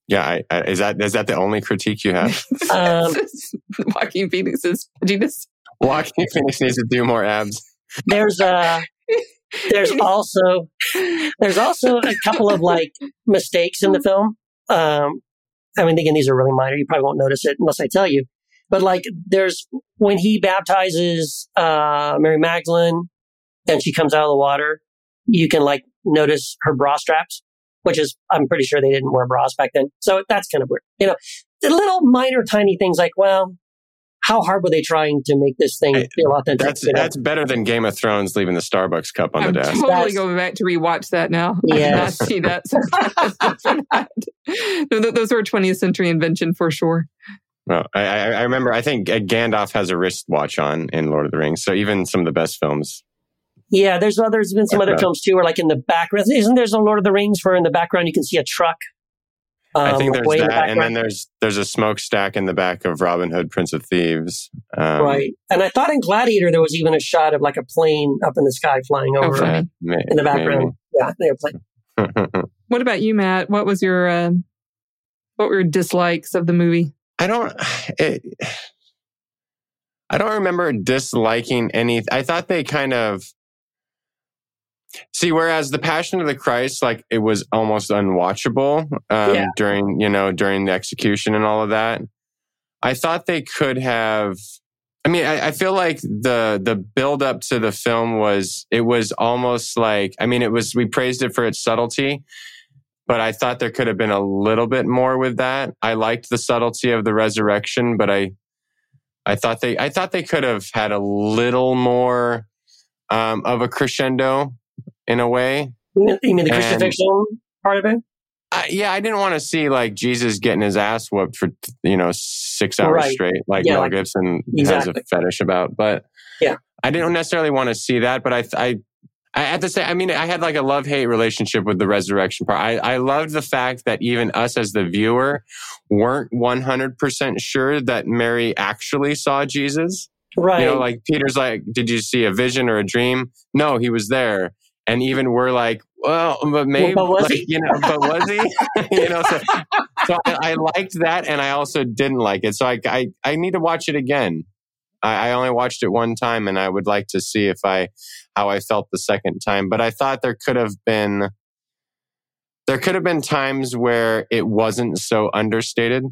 [SPEAKER 4] Yeah, I, I, is that is that the only critique you have? [LAUGHS]
[SPEAKER 2] Um,
[SPEAKER 3] Joaquin Phoenix's Jesus.
[SPEAKER 4] Joaquin Phoenix needs to do more abs.
[SPEAKER 2] there's uh there's [LAUGHS] also there's also a couple of like mistakes in the film um i mean again these are really minor you probably won't notice it unless i tell you but like there's when he baptizes uh mary magdalene and she comes out of the water you can like notice her bra straps which is i'm pretty sure they didn't wear bras back then so that's kind of weird you know the little minor tiny things like well how hard were they trying to make this thing feel authentic
[SPEAKER 4] That's
[SPEAKER 2] you know?
[SPEAKER 4] that's better than Game of Thrones leaving the Starbucks cup on
[SPEAKER 3] I'm
[SPEAKER 4] the desk.
[SPEAKER 3] totally
[SPEAKER 2] That's-
[SPEAKER 3] going back to rewatch that now. [LAUGHS] I did
[SPEAKER 2] Yes. [LAUGHS]
[SPEAKER 3] not see that. [LAUGHS] No, Those were a 20th century invention for sure.
[SPEAKER 4] Well, I, I I remember. I think uh, Gandalf has a wristwatch on in Lord of the Rings. So even some of the best films.
[SPEAKER 2] Yeah, there's uh, there's been some other films too, where like in the background, isn't there a Lord of the Rings where in the background you can see a truck?
[SPEAKER 4] I
[SPEAKER 2] um,
[SPEAKER 4] think there's
[SPEAKER 2] way in the
[SPEAKER 4] that, and then there's there's a smokestack in the back of Robin Hood, Prince of Thieves. Um,
[SPEAKER 2] right. And I thought in Gladiator there was even a shot of like a plane up in the sky flying over
[SPEAKER 3] funny.
[SPEAKER 4] may-
[SPEAKER 2] in the background. Yeah, the airplane.
[SPEAKER 4] maybe. [LAUGHS]
[SPEAKER 3] What about you, Matt? What was your uh, what were your dislikes of the movie?
[SPEAKER 4] I don't. It, I don't remember disliking any. I thought they kind of see. Whereas the Passion of the Christ, like it was almost unwatchable um,
[SPEAKER 2] Yeah.
[SPEAKER 4] during you know during the execution and all of that. I thought they could have. I mean, I, I feel like the the build up to the film was it was almost like I mean it was we praised it for its subtlety, but I thought there could have been a little bit more with that. I liked the subtlety of the resurrection, but I I thought they I thought they could have had a little more um, of a crescendo in a way.
[SPEAKER 2] You mean, the
[SPEAKER 4] And-
[SPEAKER 2] crucifixion part of it?
[SPEAKER 4] I, yeah, I didn't want to see like Jesus getting his ass whooped for you know six hours
[SPEAKER 2] Right.
[SPEAKER 4] straight, like
[SPEAKER 2] Yeah,
[SPEAKER 4] Mel
[SPEAKER 2] like-
[SPEAKER 4] Gibson
[SPEAKER 2] Exactly.
[SPEAKER 4] has a fetish about. But
[SPEAKER 2] Yeah.
[SPEAKER 4] I didn't necessarily want to see that. But I, I, I at the same, I mean, I had like a love hate relationship with the resurrection part. I, I loved the fact that even us as the viewer weren't one hundred percent sure that Mary actually saw Jesus.
[SPEAKER 2] Right.
[SPEAKER 4] You know, like Peter's like, did you see a vision or a dream? No, he was there. And even we're like, well, but maybe,
[SPEAKER 2] but was
[SPEAKER 4] like,
[SPEAKER 2] he?
[SPEAKER 4] you know, but was he? [LAUGHS] [LAUGHS] you know, so, so I, I liked that, and I also didn't like it. So I, I, I need to watch it again. I, I only watched it one time, and I would like to see if I, how I felt the second time. But I thought there could have been, there could have been times where it wasn't so understated,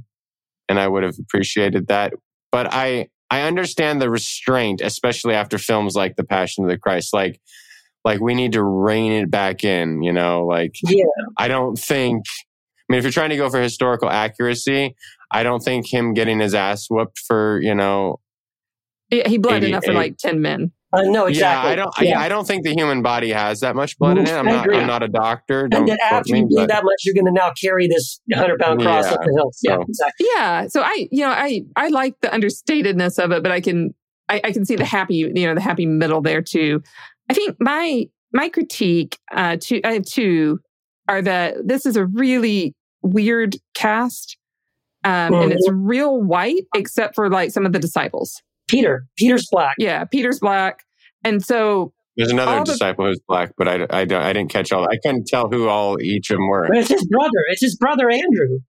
[SPEAKER 4] and I would have appreciated that. But I, I understand the restraint, especially after films like The Passion of the Christ. Like, like we need to rein it back in. You know, like
[SPEAKER 2] yeah.
[SPEAKER 4] I don't think. I mean, if you're trying to go for historical accuracy, I don't think him getting his ass whooped for you know.
[SPEAKER 3] He he bled enough for like 10 men.
[SPEAKER 2] Uh, no, exactly.
[SPEAKER 4] Yeah, I don't. Yeah. I don't think the human body has that much blood in it. I'm not. I'm not a doctor.
[SPEAKER 2] and
[SPEAKER 4] Don't
[SPEAKER 2] then after
[SPEAKER 4] me,
[SPEAKER 2] you bleed that much, you're going to now carry this 100 pound cross
[SPEAKER 4] Yeah,
[SPEAKER 2] up the hill. Yeah,
[SPEAKER 4] so-
[SPEAKER 2] exactly.
[SPEAKER 3] Yeah. So I, you know, I, I like the understatedness of it, but I can, I, I can see the happy, you know, the happy middle there too. I think my, my critique, uh, to, I have two are that this is a really weird cast. Um, and it's real white except for like some of the disciples.
[SPEAKER 2] Peter. Peter's black.
[SPEAKER 3] Yeah. Peter's black. And so
[SPEAKER 4] There's another
[SPEAKER 3] all the-
[SPEAKER 4] disciple who's black, but I, I, don't, I didn't catch all. I couldn't tell who all each of them were.
[SPEAKER 2] But it's his brother. It's his brother Andrew.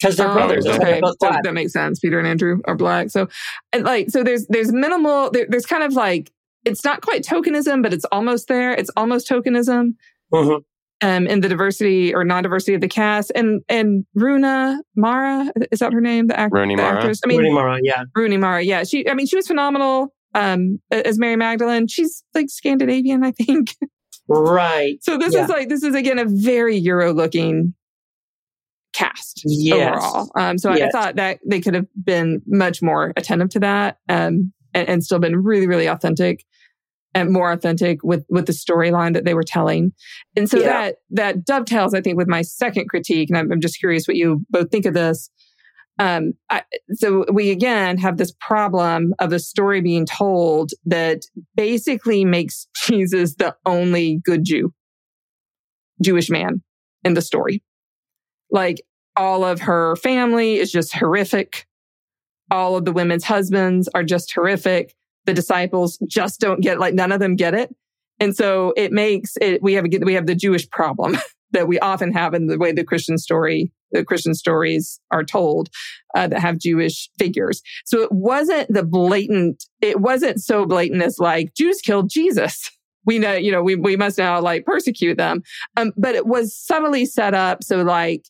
[SPEAKER 2] Because they're
[SPEAKER 3] Oh,
[SPEAKER 2] brothers.
[SPEAKER 3] Okay.
[SPEAKER 2] they're both
[SPEAKER 3] So that makes sense. Peter and Andrew are black. So, and like, so there's there's minimal. There, there's kind of like it's not quite tokenism, but it's almost there. It's almost tokenism.
[SPEAKER 2] Mhm.
[SPEAKER 3] Um, in the diversity or non-diversity of the cast, and and Runa Mara is that her name? The, act-
[SPEAKER 4] Rooney
[SPEAKER 3] the
[SPEAKER 4] Mara?
[SPEAKER 3] actress. I mean,
[SPEAKER 2] Rooney Mara, yeah.
[SPEAKER 3] Rooney Mara. Yeah, she. I mean, she was phenomenal. Um, as Mary Magdalene, she's like Scandinavian, I think. [LAUGHS]
[SPEAKER 2] Right.
[SPEAKER 3] So this
[SPEAKER 2] Yeah.
[SPEAKER 3] is like this is again a very Euro looking cast
[SPEAKER 2] Yes.
[SPEAKER 3] overall. Um, so I, I thought that they could have been much more attentive to that, um, and, and still been really, really authentic and more authentic with with the storyline that they were telling. And so
[SPEAKER 2] Yeah.
[SPEAKER 3] that that dovetails, I think, with my second critique. And I'm, I'm just curious what you both think of this. Um, I, so we again have this problem of a story being told that basically makes [LAUGHS] Jesus the only good Jew, Jewish man in the story. Like all of her family is just horrific. All of the women's husbands are just horrific. The disciples just don't get like none of them get it. And so it makes it we have we have the Jewish problem [LAUGHS] that we often have in the way the Christian story the Christian stories are told uh, that have Jewish figures. So it wasn't the blatant it wasn't so blatant as like Jews killed Jesus. [LAUGHS] We know, you know, we, we must now like persecute them. Um, but it was subtly set up so like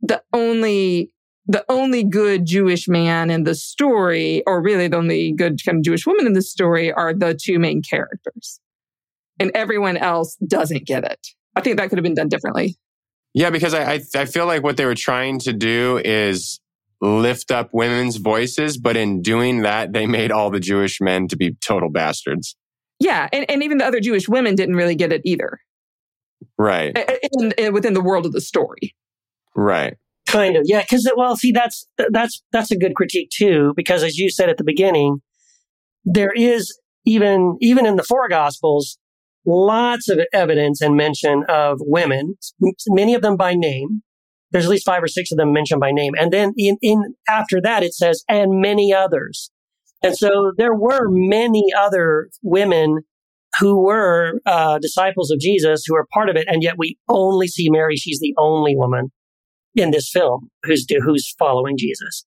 [SPEAKER 3] the only the only good Jewish man in the story, or really the only good kind of Jewish woman in the story, are the two main characters, and everyone else doesn't get it. I think that could have been done differently.
[SPEAKER 4] Yeah, because I, I I feel like what they were trying to do is lift up women's voices, but in doing that, they made all the Jewish men to be total bastards.
[SPEAKER 3] Yeah, and, and even the other Jewish women didn't really get it either
[SPEAKER 4] Right.
[SPEAKER 3] in, in, within the world of the story.
[SPEAKER 4] Right.
[SPEAKER 2] Kind of, yeah. Because well, see, that's that's that's a good critique too. Because as you said at the beginning, there is even even in the four gospels, lots of evidence and mention of women, many of them by name. There's at least five or six of them mentioned by name, and then in in after that it says and many others. And so there were many other women who were uh, disciples of Jesus who are part of it, and yet we only see Mary. She's the only woman in this film who's who's following Jesus.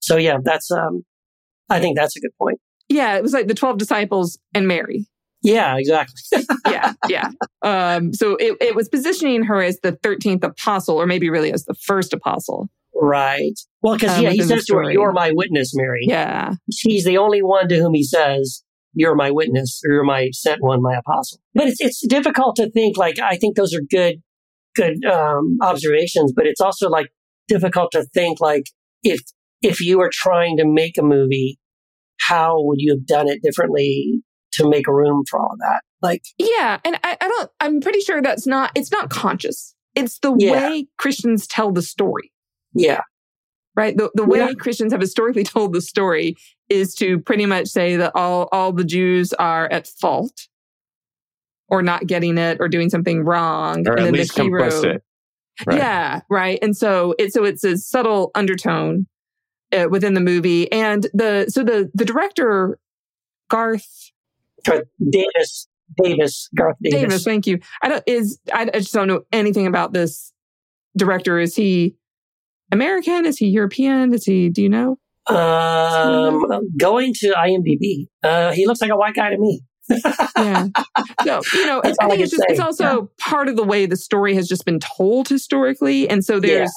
[SPEAKER 2] So yeah, that's um, I think that's a good point.
[SPEAKER 3] Yeah, it was like the twelve disciples and Mary.
[SPEAKER 2] Yeah, exactly. [LAUGHS]
[SPEAKER 3] yeah, yeah. Um, so it, it was positioning her as the thirteenth apostle, or maybe really as the first apostle.
[SPEAKER 2] right. Well, because
[SPEAKER 3] Um,
[SPEAKER 2] yeah, he says to her, "You're my witness, Mary."
[SPEAKER 3] Yeah,
[SPEAKER 2] She's the only one to whom he says, "You're my witness," or "You're my sent one, my apostle." But it's it's difficult to think. Like I think those are good good um, observations, but it's also like difficult to think like if if you were trying to make a movie, how would you have done it differently to make room for all of that? Like
[SPEAKER 3] yeah. And I, I don't. I'm pretty sure that's not. It's not conscious. It's the
[SPEAKER 2] Yeah.
[SPEAKER 3] way Christians tell the story.
[SPEAKER 2] yeah,
[SPEAKER 3] right? The, the way
[SPEAKER 2] Yeah.
[SPEAKER 3] Christians have historically [LAUGHS] told the story is to pretty much say that all, all the Jews are at fault or not getting it or doing something wrong.
[SPEAKER 4] Or
[SPEAKER 3] and
[SPEAKER 4] at
[SPEAKER 3] then
[SPEAKER 4] least
[SPEAKER 3] the hero,
[SPEAKER 4] complicit. Right.
[SPEAKER 3] Yeah, right. And so it's so it's a subtle undertone uh, within the movie, and the so the the director Garth
[SPEAKER 2] Garth Davis, Davis, Garth Davis.
[SPEAKER 3] Davis, thank you. I don't is I, I just don't know anything about this director. Is he American? Is he European? Is he? Do you know?
[SPEAKER 2] Um, going to IMDb, uh, he looks like a white guy to me.
[SPEAKER 3] Yeah. So, you know, it's, I think it's just, it's also part of the way the story has just been told historically. And so there's,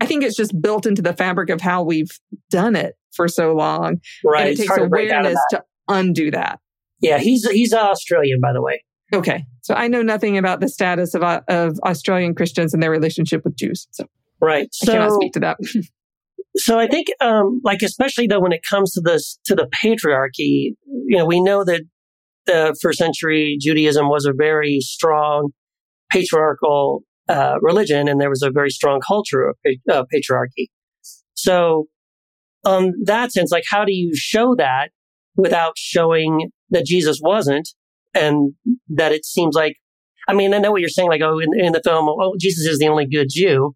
[SPEAKER 3] I think it's just built into the fabric of how we've done it for so long.
[SPEAKER 2] Right,
[SPEAKER 3] and it
[SPEAKER 2] it's
[SPEAKER 3] takes
[SPEAKER 2] hard to break out of
[SPEAKER 3] awareness to undo that.
[SPEAKER 2] Yeah, he's he's Australian, by the way.
[SPEAKER 3] Okay. So I know nothing about the status of, uh, of Australian Christians and their relationship with Jews. So
[SPEAKER 2] Right.
[SPEAKER 3] I cannot speak to that. [LAUGHS]
[SPEAKER 2] so I think, um, like especially though when it comes to this to the patriarchy, you know, we know that the first century Judaism was a very strong patriarchal uh, religion, and there was a very strong culture of uh, patriarchy. So, on that sense, like, how do you show that without showing that Jesus wasn't, and that it seems like, I mean, I know what you're saying, like, oh, in, in the film, oh, Jesus is the only good Jew,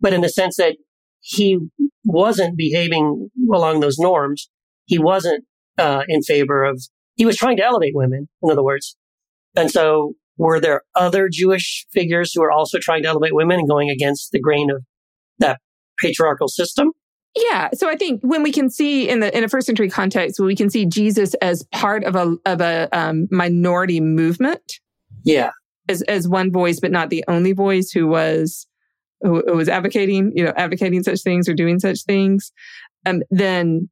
[SPEAKER 2] but in the sense that he wasn't behaving along those norms, he wasn't uh, in favor of. He was trying to elevate women, in other words, and so were there other Jewish figures who were also trying to elevate women and going against the grain of that patriarchal system?
[SPEAKER 3] Yeah. So I think when we can see in the in a first century context, when we can see Jesus as part of a of a um, minority movement,
[SPEAKER 2] Yeah.
[SPEAKER 3] as as one voice, but not the only voice who was who, who was advocating, you know, advocating such things or doing such things, um, then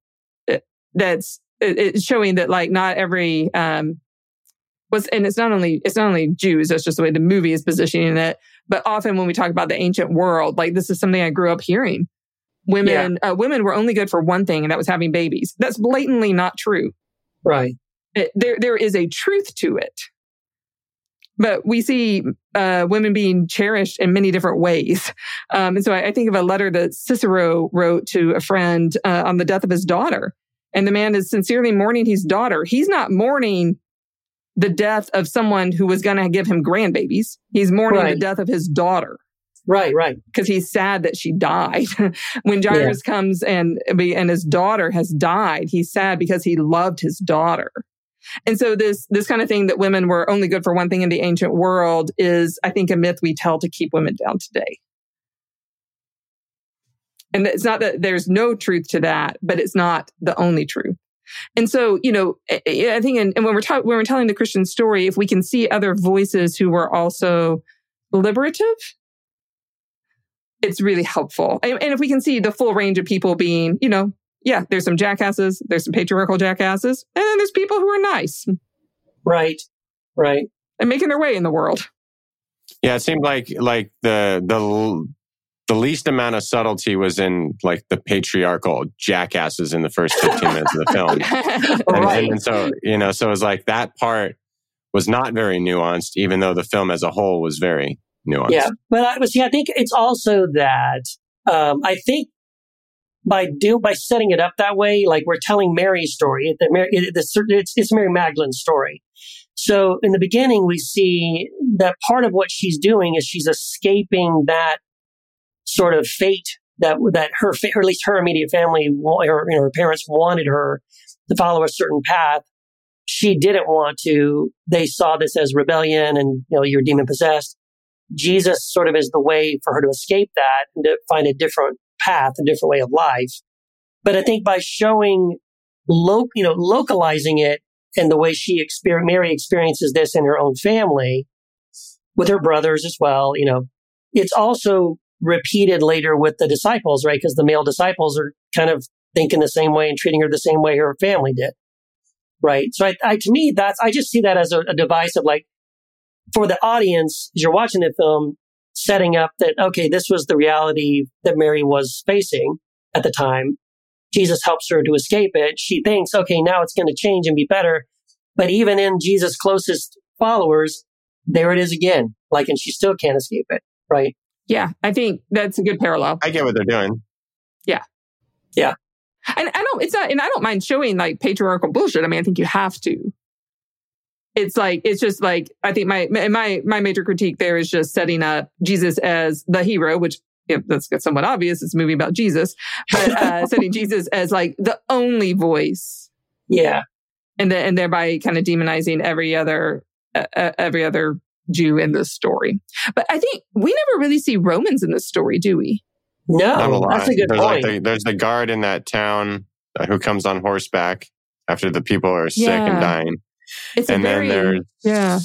[SPEAKER 3] uh, that's it- it's showing that like not every um was and it's not only it's not only Jews. That's just the way the movie is positioning it. But often when we talk about the ancient world, like this is something I grew up hearing. Women, uh, women were only good for one thing, and that was having babies. That's blatantly not true
[SPEAKER 2] Right.
[SPEAKER 3] it, there there is a truth to it but we see uh, women being cherished in many different ways um, and so I, I think of a letter that cicero wrote to a friend uh, on the death of his daughter and the man is sincerely mourning his daughter he's not mourning the death of someone who was going to give him grandbabies he's mourning the death of his daughter
[SPEAKER 2] Right. Right.
[SPEAKER 3] because he's sad that she died. [LAUGHS] when Jairus comes and and his daughter has died, he's sad because he loved his daughter. And so this this kind of thing that women were only good for one thing in the ancient world is, I think, a myth we tell to keep women down today. And it's not that there's no truth to that, but it's not the only truth. And so, you know, I I think, and when we're ta- when we're telling the Christian story, if we can see other voices who were also liberative, it's really helpful. And, and if we can see the full range of people being, you know, yeah, there's some jackasses, there's some patriarchal jackasses, and then there's people who are nice
[SPEAKER 2] Right. Right.
[SPEAKER 3] and making their way in the world.
[SPEAKER 4] Yeah, it seemed like like the the the least amount of subtlety was in like the patriarchal jackasses in the first 15 minutes of the film. [LAUGHS] And,
[SPEAKER 2] Right.
[SPEAKER 4] and so, you know, so it was like that part was not very nuanced, even though the film as a whole was very nuanced.
[SPEAKER 2] Yeah, but I see. I think it's also that um, I think by do by setting it up that way, like we're telling Mary's story. That Mary, it, it's it's Mary Magdalene's story. So in the beginning, we see that part of what she's doing is she's escaping that sort of fate that that her, or at least her immediate family, or you know, her parents wanted her to follow a certain path. She didn't want to. They saw this as rebellion, and you know, you're demon possessed. Jesus sort of is the way for her to escape that and to find a different path, a different way of life. But I think by showing, lo- you know, localizing it and the way she exper- Mary experiences this in her own family with her brothers as well, you know, it's also repeated later with the disciples, right? Because the male disciples are kind of thinking the same way and treating her the same way her family did. Right. So I, I to me, that's, I just see that as a, a device of like, for the audience, as you're watching the film, setting up that, okay, this was the reality that Mary was facing at the time. Jesus helps her to escape it. She thinks, okay, now it's going to change and be better. But even in Jesus' closest followers, there it is again. Like, and she still can't escape it. Right.
[SPEAKER 3] Yeah, I think that's a good parallel.
[SPEAKER 4] I get what they're doing. Yeah. Yeah.
[SPEAKER 3] And I don't, it's not, and I don't mind showing like patriarchal bullshit. I mean, I think you have to. It's like, it's just like, I think my, my, my major critique there is just setting up Jesus as the hero, which yeah, that's somewhat obvious. It's a movie about Jesus, but uh, [LAUGHS] setting Jesus as like the only voice
[SPEAKER 2] Yeah.
[SPEAKER 3] and then, and thereby kind of demonizing every other, uh, uh, every other Jew in this story. But I think we never really see Romans in this story, do we?
[SPEAKER 4] Not a
[SPEAKER 2] No,
[SPEAKER 4] lot.
[SPEAKER 2] that's a good
[SPEAKER 4] there's
[SPEAKER 2] point.
[SPEAKER 4] Like the, there's the guard in that town uh, who comes on horseback after the people are sick
[SPEAKER 3] Yeah.
[SPEAKER 4] and dying.
[SPEAKER 3] It's
[SPEAKER 4] and
[SPEAKER 3] a very,
[SPEAKER 4] then there's
[SPEAKER 3] yeah,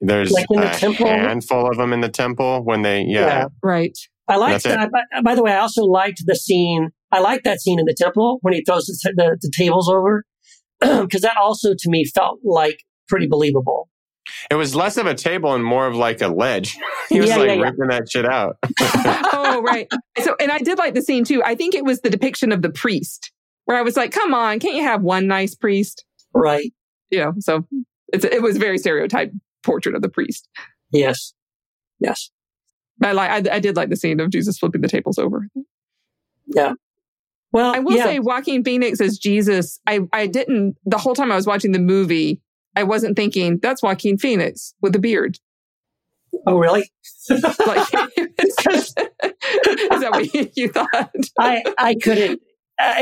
[SPEAKER 4] there's
[SPEAKER 2] Like in the
[SPEAKER 4] a
[SPEAKER 2] temple?
[SPEAKER 4] handful of them in the temple when they yeah,
[SPEAKER 2] Yeah.
[SPEAKER 3] right.
[SPEAKER 2] I liked that. By, by the way, I also liked the scene. I liked that scene in the temple when he throws the, the, the tables over [CLEARS THROAT] because that also to me felt like pretty believable.
[SPEAKER 4] It was less of a table and more of like a ledge. [LAUGHS] He was
[SPEAKER 2] Yeah,
[SPEAKER 4] like
[SPEAKER 2] yeah, yeah.
[SPEAKER 4] ripping that shit out. [LAUGHS] [LAUGHS]
[SPEAKER 3] oh, right. So, and I did like the scene too. I think it was the depiction of the priest where I was like, come on, can't you have one nice priest?
[SPEAKER 2] Right.
[SPEAKER 3] You know, so it's, it was a very stereotyped portrait of the priest.
[SPEAKER 2] Yes. Yes.
[SPEAKER 3] But I like, I, I did like the scene of Jesus flipping the tables over. Yeah.
[SPEAKER 2] Well,
[SPEAKER 3] I will
[SPEAKER 2] yeah.
[SPEAKER 3] say Joaquin Phoenix as Jesus, I, I didn't, the whole time I was watching the movie, I wasn't thinking that's Joaquin Phoenix with a beard.
[SPEAKER 2] oh, really?
[SPEAKER 3] Like, [LAUGHS] [LAUGHS] is that what you thought?
[SPEAKER 2] I, I couldn't,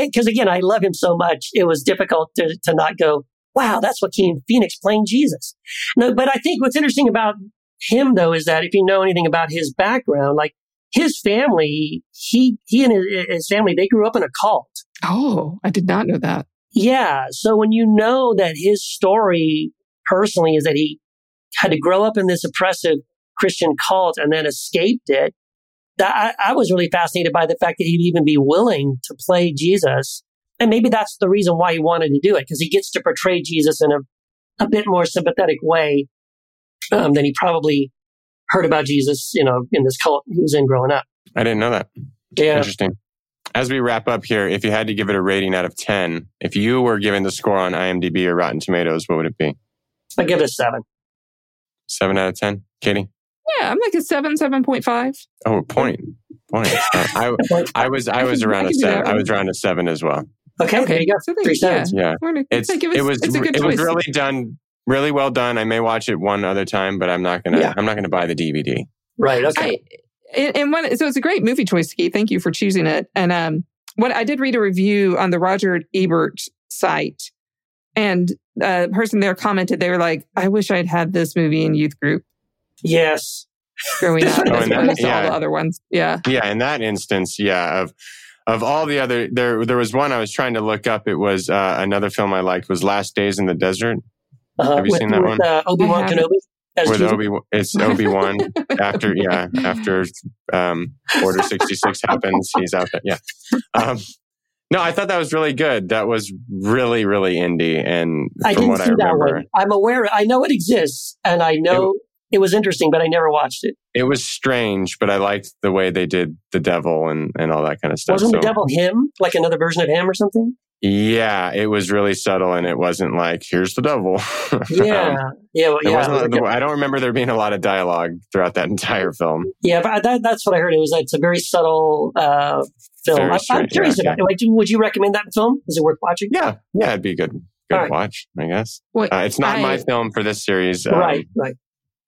[SPEAKER 2] because again, I love him so much. It was difficult to, to not go, wow, that's Joaquin Phoenix playing Jesus. No, but I think what's interesting about him though is that if you know anything about his background, like his family, he he and his, his family, they grew up in a cult.
[SPEAKER 3] Oh, I did not know that.
[SPEAKER 2] Yeah. So when you know that his story personally is that he had to grow up in this oppressive Christian cult and then escaped it, that I, I was really fascinated by the fact that he'd even be willing to play Jesus. And maybe that's the reason why he wanted to do it, because he gets to portray Jesus in a, a bit more sympathetic way um, than he probably heard about Jesus, you know, in this cult he was in growing up.
[SPEAKER 4] I didn't know that.
[SPEAKER 2] Yeah.
[SPEAKER 4] Interesting. As we wrap up here, if you had to give it a rating out of 10, if you were giving the score on IMDb or Rotten Tomatoes, what would it be?
[SPEAKER 2] I give it a seven.
[SPEAKER 4] Seven out of 10? Katie?
[SPEAKER 3] Yeah, I'm like a seven, seven point five.
[SPEAKER 4] Oh, point. Point. [LAUGHS] Uh, I, I was I was around a seven.
[SPEAKER 3] that.
[SPEAKER 4] I was around a seven as well.
[SPEAKER 2] Okay, okay. you go.
[SPEAKER 3] So there
[SPEAKER 2] Three
[SPEAKER 3] you- yeah.
[SPEAKER 4] Yeah.
[SPEAKER 3] We're gonna-
[SPEAKER 4] It's
[SPEAKER 3] like,
[SPEAKER 4] it was
[SPEAKER 3] it's a good
[SPEAKER 4] it was really done really well done. I may watch it one other time, but I'm not gonna
[SPEAKER 2] Yeah.
[SPEAKER 4] I'm not gonna buy the DVD.
[SPEAKER 2] Right. Okay.
[SPEAKER 3] I, and and one, so it's a great movie choice, Keith. Thank you for choosing it. And um, what I did read a review on the Roger Ebert site, and a person there commented they were like, "I wish I'd had this movie in youth group
[SPEAKER 2] yes.
[SPEAKER 3] growing up [LAUGHS]
[SPEAKER 2] Oh,
[SPEAKER 3] as
[SPEAKER 4] and that-
[SPEAKER 3] opposed to all the other ones." Yeah,
[SPEAKER 4] Yeah, in that instance, yeah, of of all the other there there was one I was trying to look up. It was uh, another film I liked was Last Days in the Desert
[SPEAKER 2] Uh,
[SPEAKER 4] Have you
[SPEAKER 2] with,
[SPEAKER 4] seen that
[SPEAKER 2] with,
[SPEAKER 4] one?
[SPEAKER 2] Uh, Obi Wan Kenobi.
[SPEAKER 4] With? Obi it's Obi Wan [LAUGHS] after yeah after um, Order sixty six happens he's out there yeah. Um, no, I thought that was really good. That was really really indie, and
[SPEAKER 2] I didn't
[SPEAKER 4] what
[SPEAKER 2] see
[SPEAKER 4] I remember, that
[SPEAKER 2] one I'm aware. I know it exists, and I know it, was interesting, but I never watched it.
[SPEAKER 4] it was strange, but I liked the way they did the devil and and all that kind of stuff.
[SPEAKER 2] Wasn't the devil him, like another version of him or something?
[SPEAKER 4] Yeah, it was really subtle, and it wasn't like "here's the devil." [LAUGHS]
[SPEAKER 2] Yeah,
[SPEAKER 4] Um,
[SPEAKER 2] yeah, well, yeah,
[SPEAKER 4] wasn't. I don't remember there being a lot of dialogue throughout that entire film.
[SPEAKER 2] yeah. But that, that's what I heard. It was. It's a very subtle uh, film.
[SPEAKER 4] Very
[SPEAKER 2] I, I'm curious
[SPEAKER 4] yeah,
[SPEAKER 2] about it. Like, would you recommend that film? Is it worth watching?
[SPEAKER 4] Yeah, yeah, it'd be a good, good
[SPEAKER 2] All right.
[SPEAKER 4] watch, I guess.
[SPEAKER 3] Wait,
[SPEAKER 4] Uh, it's not
[SPEAKER 3] I-
[SPEAKER 4] my film for this series, um,
[SPEAKER 2] right, right.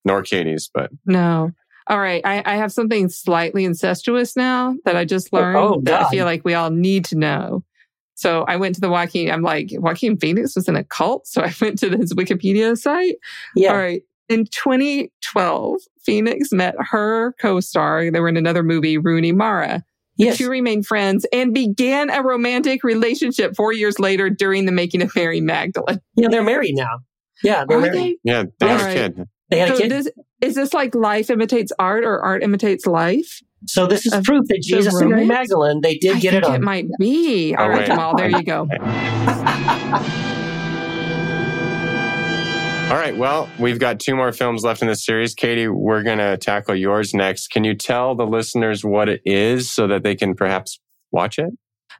[SPEAKER 4] Nor Katie's, but
[SPEAKER 3] no. All right, I, I have something slightly incestuous now that I just learned
[SPEAKER 2] Oh,
[SPEAKER 3] that I feel like we all need to know. So I went to the Joaquin. I'm like, Joaquin Phoenix was in a cult. So I [LAUGHS] went to his Wikipedia site.
[SPEAKER 2] Yeah.
[SPEAKER 3] All right. In 2012, Phoenix met her co-star. They were in another movie, Rooney Mara. The
[SPEAKER 2] Yes.
[SPEAKER 3] two remained friends and began a romantic relationship four years later during the making of Mary Magdalene.
[SPEAKER 2] Yeah, they're married now. Yeah, they're
[SPEAKER 3] Are
[SPEAKER 2] married.
[SPEAKER 3] they?
[SPEAKER 4] yeah, they have
[SPEAKER 3] All
[SPEAKER 4] a kid.
[SPEAKER 2] They had a kid.
[SPEAKER 3] this, is this like life imitates art or art imitates life?
[SPEAKER 2] So this is proof that Jesus and Mary? Magdalene they did
[SPEAKER 3] I
[SPEAKER 2] get
[SPEAKER 3] think
[SPEAKER 2] it on.
[SPEAKER 3] it might be. All
[SPEAKER 4] Oh,
[SPEAKER 3] right,
[SPEAKER 4] wait.
[SPEAKER 3] There you go. [LAUGHS]
[SPEAKER 4] All right, well, we've got two more films left in this series. Katie, we're going to tackle yours next. Can you tell the listeners what it is so that they can perhaps watch it?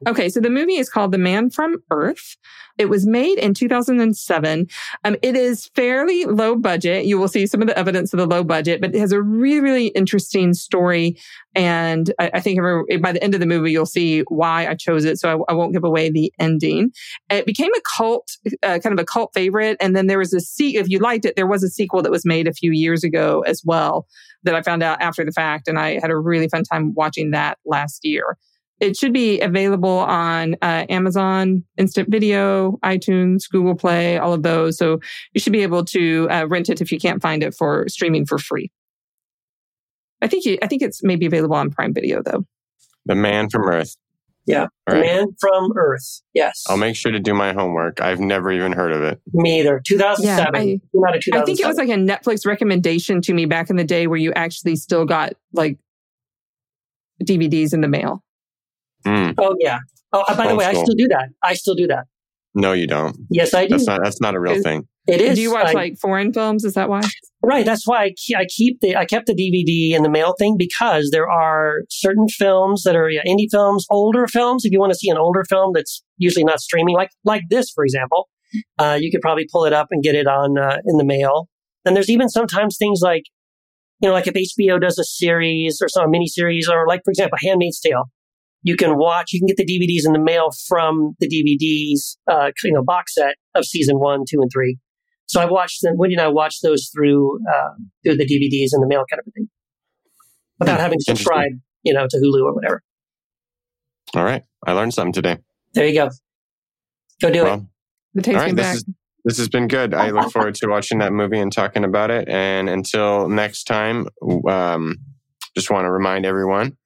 [SPEAKER 3] Okay, so the movie is called The Man from Earth. It was made in 2007. Um, it is fairly low budget. You will see some of the evidence of the low budget, but it has a really, really interesting story. And I, I think by the end of the movie, you'll see why I chose it. So I, I won't give away the ending. It became a cult, uh, kind of a cult favorite. And then there was a se- if you liked it, there was a sequel that was made a few years ago as well that I found out after the fact. And I had a really fun time watching that last year. It should be available on uh, Amazon Instant Video, iTunes, Google Play, all of those. So you should be able to uh, rent it if you can't find it for streaming for free. I think you, I think it's maybe available on Prime Video though.
[SPEAKER 4] The Man from Earth.
[SPEAKER 2] Yeah.
[SPEAKER 4] All
[SPEAKER 2] The
[SPEAKER 4] right.
[SPEAKER 2] Man from Earth. Yes.
[SPEAKER 4] I'll make sure to do my homework. I've never even heard of it.
[SPEAKER 2] Me either. 2007.
[SPEAKER 3] Yeah, I-
[SPEAKER 2] Came out of
[SPEAKER 3] I think it was like a Netflix recommendation to me back in the day where you actually still got like DVDs in the mail.
[SPEAKER 4] Mm,
[SPEAKER 2] Oh yeah. Oh, by the
[SPEAKER 4] Old
[SPEAKER 2] way, I still do that. I still do that.
[SPEAKER 4] no, you don't.
[SPEAKER 2] Yes, I do.
[SPEAKER 4] That's not. That's not a real
[SPEAKER 3] Is-
[SPEAKER 4] thing.
[SPEAKER 2] it is.
[SPEAKER 3] Do you watch
[SPEAKER 2] I-
[SPEAKER 3] like foreign films? Is that why?
[SPEAKER 2] Right. That's why I keep, I keep the I kept the DVD and the mail thing because there are certain films that are yeah, indie films, older films. If you want to see an older film that's usually not streaming, like like this, for example, uh, you could probably pull it up and get it on uh, in the mail. And there's even sometimes things like, you know, like if HBO does a series or some mini series, or like for example, Handmaid's Tale, you can watch. You can get the DVDs in the mail from the DVDs, uh, you know, box set of season one, two, and three. So I watched them. Woody and I watched those through uh, through the DVDs in the mail, kind of a thing, without
[SPEAKER 4] Hmm,
[SPEAKER 2] having to
[SPEAKER 4] interesting.
[SPEAKER 2] subscribe, you know, to Hulu or whatever.
[SPEAKER 4] All right, I learned something today.
[SPEAKER 2] There you go. Go do it.
[SPEAKER 4] Well,
[SPEAKER 3] The taste
[SPEAKER 4] all right,
[SPEAKER 3] came
[SPEAKER 4] this
[SPEAKER 3] back.
[SPEAKER 4] is this has been good. I look forward to watching that movie and talking about it. And until next time, um, just want to remind everyone that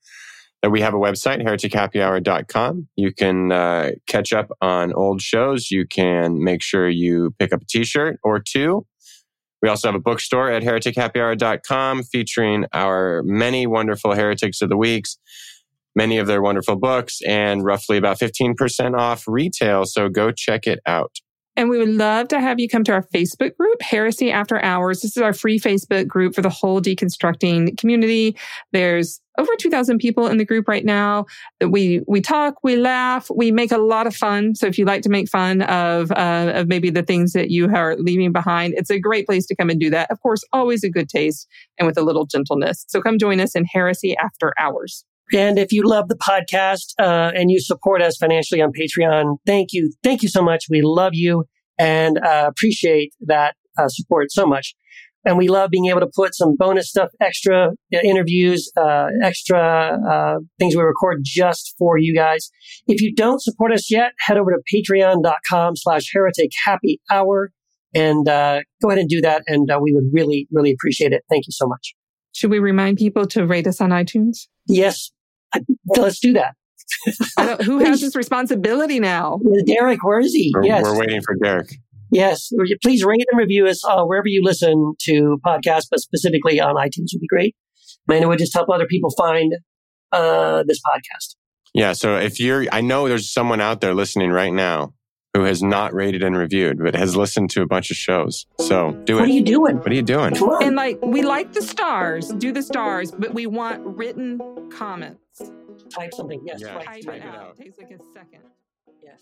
[SPEAKER 4] we have a website, heretichappyhour.com. You can uh, catch up on old shows. You can make sure you pick up a t shirt or two. We also have a bookstore at heretichappyhour.com featuring our many wonderful heretics of the weeks, many of their wonderful books, and roughly about 15% off retail. So go check it out.
[SPEAKER 3] And we would love to have you come to our Facebook group, Heresy After Hours. This is our free Facebook group for the whole deconstructing community. There's over 2000 people in the group right now. We, we talk, we laugh, we make a lot of fun. So if you like to make fun of, uh, of maybe the things that you are leaving behind, it's a great place to come and do that. Of course, always a good taste and with a little gentleness. So come join us in Heresy After Hours.
[SPEAKER 2] And if you love the podcast uh, and you support us financially on Patreon, thank you. Thank you so much. We love you and uh, appreciate that uh, support so much. And we love being able to put some bonus stuff, extra uh, interviews, uh, extra uh, things we record just for you guys. If you don't support us yet, head over to patreon.com slash heretic happy hour and go ahead and do that. And we would really, really appreciate it. Thank you so much.
[SPEAKER 3] Should we remind people to rate us on iTunes?
[SPEAKER 2] Yes, let's do that.
[SPEAKER 3] who [LAUGHS] has this responsibility now?
[SPEAKER 2] Derek, where is he?
[SPEAKER 4] We're, yes. we're waiting for Derek.
[SPEAKER 2] Yes. Please rate and review us uh, wherever you listen to podcasts, but specifically on iTunes would be great. And it would just help other people find uh, this podcast.
[SPEAKER 4] Yeah. So if you're, I know there's someone out there listening right now who has not rated and reviewed, but has listened to a bunch of shows. So do
[SPEAKER 2] it. What are you doing?
[SPEAKER 4] What are you doing?
[SPEAKER 3] And like, we like the stars, do the stars, but we want written comments.
[SPEAKER 2] Type something. Yes.
[SPEAKER 3] Yeah, type it out. It takes like a second. Yes.